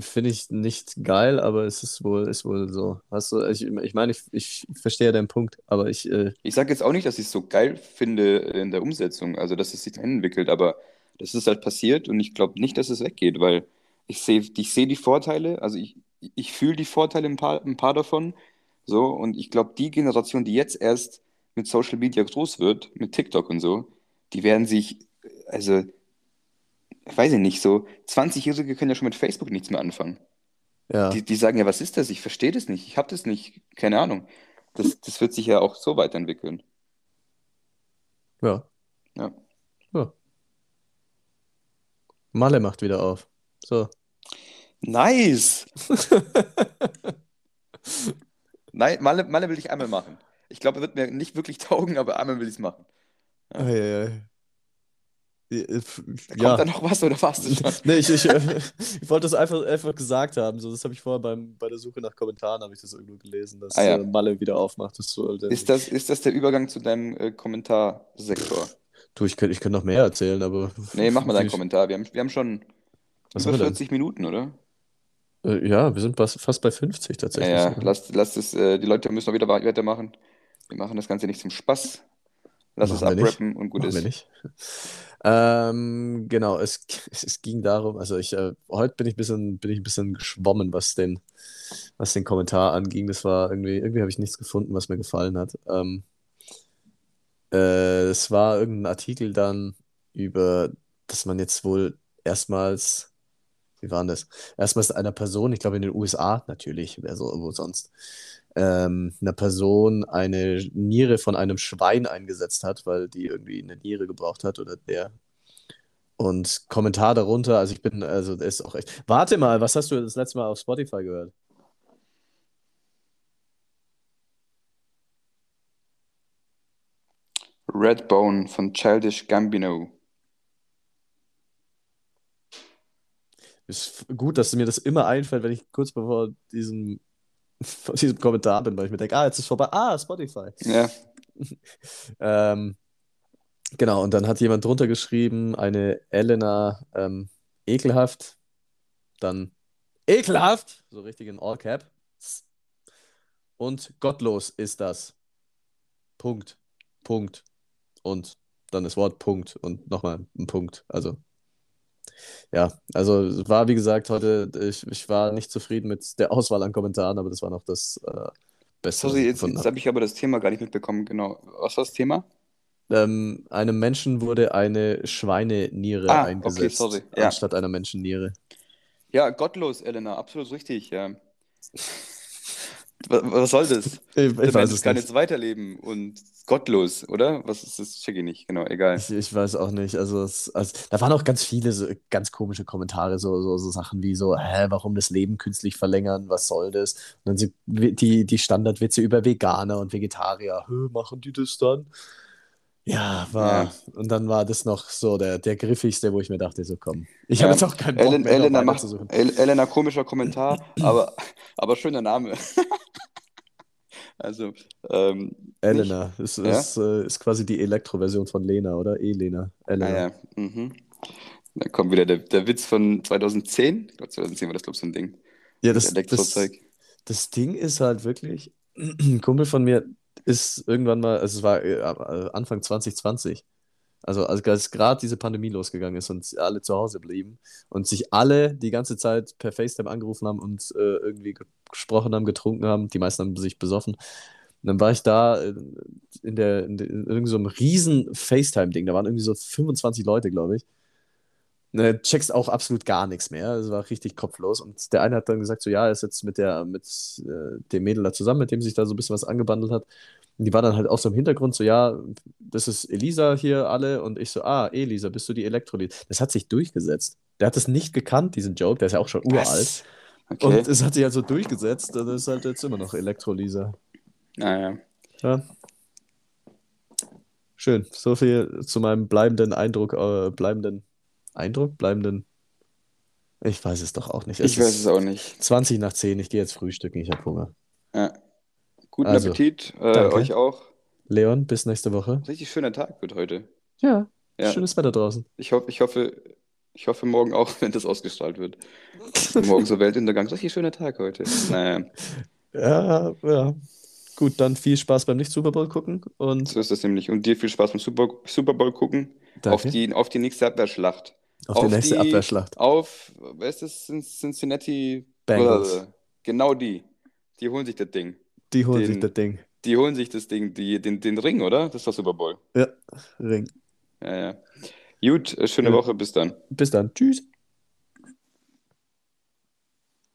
finde ich nicht geil, aber es ist wohl, ist wohl so. Hast du, ich, ich meine, ich, ich verstehe deinen Punkt, aber ich, äh, Ich sage jetzt auch nicht, dass ich es so geil finde in der Umsetzung, also dass es sich dahin entwickelt, aber das ist halt passiert und ich glaube nicht, dass es weggeht, weil ich sehe ich sehe die Vorteile, also ich, ich fühle die Vorteile ein paar, ein paar davon, so, und ich glaube, die Generation, die jetzt erst mit Social Media groß wird, mit TikTok und so, die werden sich, also, weiß ich nicht, so 20-Jährige können ja schon mit Facebook nichts mehr anfangen. ja, Die, die sagen ja, was ist das? Ich verstehe das nicht, ich habe das nicht, keine Ahnung. Das, das wird sich ja auch so weiterentwickeln. ja, Ja. ja. Malle macht wieder auf. So. Nice! Nein, Malle, Malle will ich einmal machen. Ich glaube, er wird mir nicht wirklich taugen, aber einmal will ich es machen. Ja. Ei, ei, ei. Äh, f- Kommt Ja. da noch was oder warst du schon? Nee, ich, ich, äh, ich wollte das einfach, einfach gesagt haben. So, das habe ich vorher beim, bei der Suche nach Kommentaren habe ich das irgendwo gelesen, dass Ah ja. äh, Malle wieder aufmacht. Das sollte Ist das, ist das der Übergang zu deinem äh, Kommentarsektor? Du, ich könnte ich könnt noch mehr erzählen, aber. Nee, mach mal deinen Viel- Kommentar. Wir haben, wir haben schon Was über haben wir denn? 40 Minuten, oder? Äh, ja, wir sind fast, fast bei 50 Ja, tatsächlich. ja, lass, lass es, äh, die Leute müssen noch wieder weitermachen. Wir machen das Ganze nicht zum Spaß. Lass es Machen wir nicht. abrappen und gut Machen wir ist. nicht. Ähm, genau, es, es ging darum, also ich, äh, heute bin ich ein bisschen, bin ich ein bisschen geschwommen, was den, was den Kommentar anging. Das war irgendwie, irgendwie habe ich nichts gefunden, was mir gefallen hat. Ähm, äh, es war irgendein Artikel dann über, dass man jetzt wohl erstmals, wie war das? Erstmals einer Person, ich glaube in den USA natürlich, wer so, wo sonst, ähm, einer Person eine Niere von einem Schwein eingesetzt hat, weil die irgendwie eine Niere gebraucht hat oder der. Und Kommentar darunter, also ich bin, also der ist auch echt. Warte mal, was hast du das letzte Mal auf Spotify gehört? Redbone von Childish Gambino. Ist gut, dass mir das immer einfällt, wenn ich kurz bevor diesem, vor diesem Kommentar bin, weil ich mir denke, ah, jetzt ist vorbei. Ah, Spotify. Ja, Ähm, genau, und dann hat jemand drunter geschrieben, eine Elena ähm, ekelhaft, dann ekelhaft, so richtig in All Cap. Und gottlos ist das. Punkt. Punkt. Und dann das Wort Punkt und nochmal ein Punkt. Also Ja, also war wie gesagt heute, ich, ich war nicht zufrieden mit der Auswahl an Kommentaren, aber das war noch das äh, Beste, Sorry, jetzt, jetzt habe. ich aber das Thema gar nicht mitbekommen. Genau. Was war das Thema? Ähm, einem Menschen wurde eine Schweineniere Ah, okay, sorry. eingesetzt, Ja. anstatt einer Menschenniere. Ja, gottlos, Elena, absolut richtig, ja. Was, soll das? Ich, ich weiß es kann nicht. jetzt weiterleben und gottlos, oder? Was ist das? Check ich nicht, genau, egal. Ich, ich weiß auch nicht. Also, es, also da waren auch ganz viele so, ganz komische Kommentare, so, so, so Sachen wie so, hä, warum das Leben künstlich verlängern? Was soll das? Und dann so die, die Standardwitze über Veganer und Vegetarier. Hä, machen die das dann? Ja, war. Ja. Und dann war das noch so der, der griffigste, wo ich mir dachte, so komm. Ich Ja. habe jetzt auch keinen Bock Elen, mehr, Elena, macht, Elena, komischer Kommentar, aber, aber schöner Name. Also, ähm, nicht? Elena. Ist, Ja? ist, äh, ist quasi die Elektro-Version von Lena, oder? Elena. Ah Elena. ja, mhm. Da kommt wieder der, der Witz von 2010. Ich glaube, 2010 war das, glaube ich, so ein Ding. Ja, Das das, das, Ding ist halt wirklich, ein Kumpel von mir ist irgendwann mal, also es war äh, Anfang 2020, also als, gerade diese Pandemie losgegangen ist und alle zu Hause blieben und sich alle die ganze Zeit per FaceTime angerufen haben und äh, irgendwie ge- gesprochen haben, getrunken haben, die meisten haben sich besoffen. Und dann war ich da äh, in der, in, der, in irgendeinem so riesen FaceTime-Ding, da waren irgendwie so 25 Leute, glaube ich. Ne, checkst auch absolut gar nichts mehr. Es war richtig kopflos. Und der eine hat dann gesagt: So, ja, er ist jetzt mit der, mit äh, dem Mädel da zusammen, mit dem sich da so ein bisschen was angebandelt hat. Und die war dann halt auch so im Hintergrund, so, ja, das ist Elisa hier alle. Und ich so, ah, Elisa, bist du die Elektrolyt? Das hat sich durchgesetzt. Der hat das nicht gekannt, diesen Joke, der ist ja auch schon uralt. Was? Und Okay. es hat sich halt so durchgesetzt. Und das ist halt jetzt immer noch Elektrolysa. Naja. Ja. Schön. So viel zu meinem bleibenden Eindruck, äh, bleibenden Eindruck, bleibenden. Ich weiß es doch auch nicht. Es Ich weiß es auch nicht. 20 nach 10, ich gehe jetzt frühstücken, ich habe Hunger. Ja. Guten Also, Appetit, äh, euch auch. Leon, bis nächste Woche. Richtig schöner Tag wird heute. Ja, Ja. schönes Wetter draußen. Ich hoffe, ich hoffe, ich hoffe morgen auch, wenn das ausgestrahlt wird. Morgen so Weltuntergang. Richtig schöner Tag heute. Naja, Ja, ja. Gut, dann viel Spaß beim Nicht-Super Bowl gucken und so ist das nämlich. Und dir viel Spaß beim Super, Super Bowl gucken. Auf die, auf die nächste Abwehrschlacht. Auf die auf nächste die- Abwehrschlacht. Auf, wer ist das? Cin- Cincinnati Bengals. Genau die. Die holen sich das Ding. Die holen den- sich das Ding. Die holen sich das Ding, die, den, den Ring, oder? Das ist doch Super Bowl. Ja, Ring. Ja, ja. Gut, äh, schöne Ja. Woche, bis dann. Bis dann. Tschüss.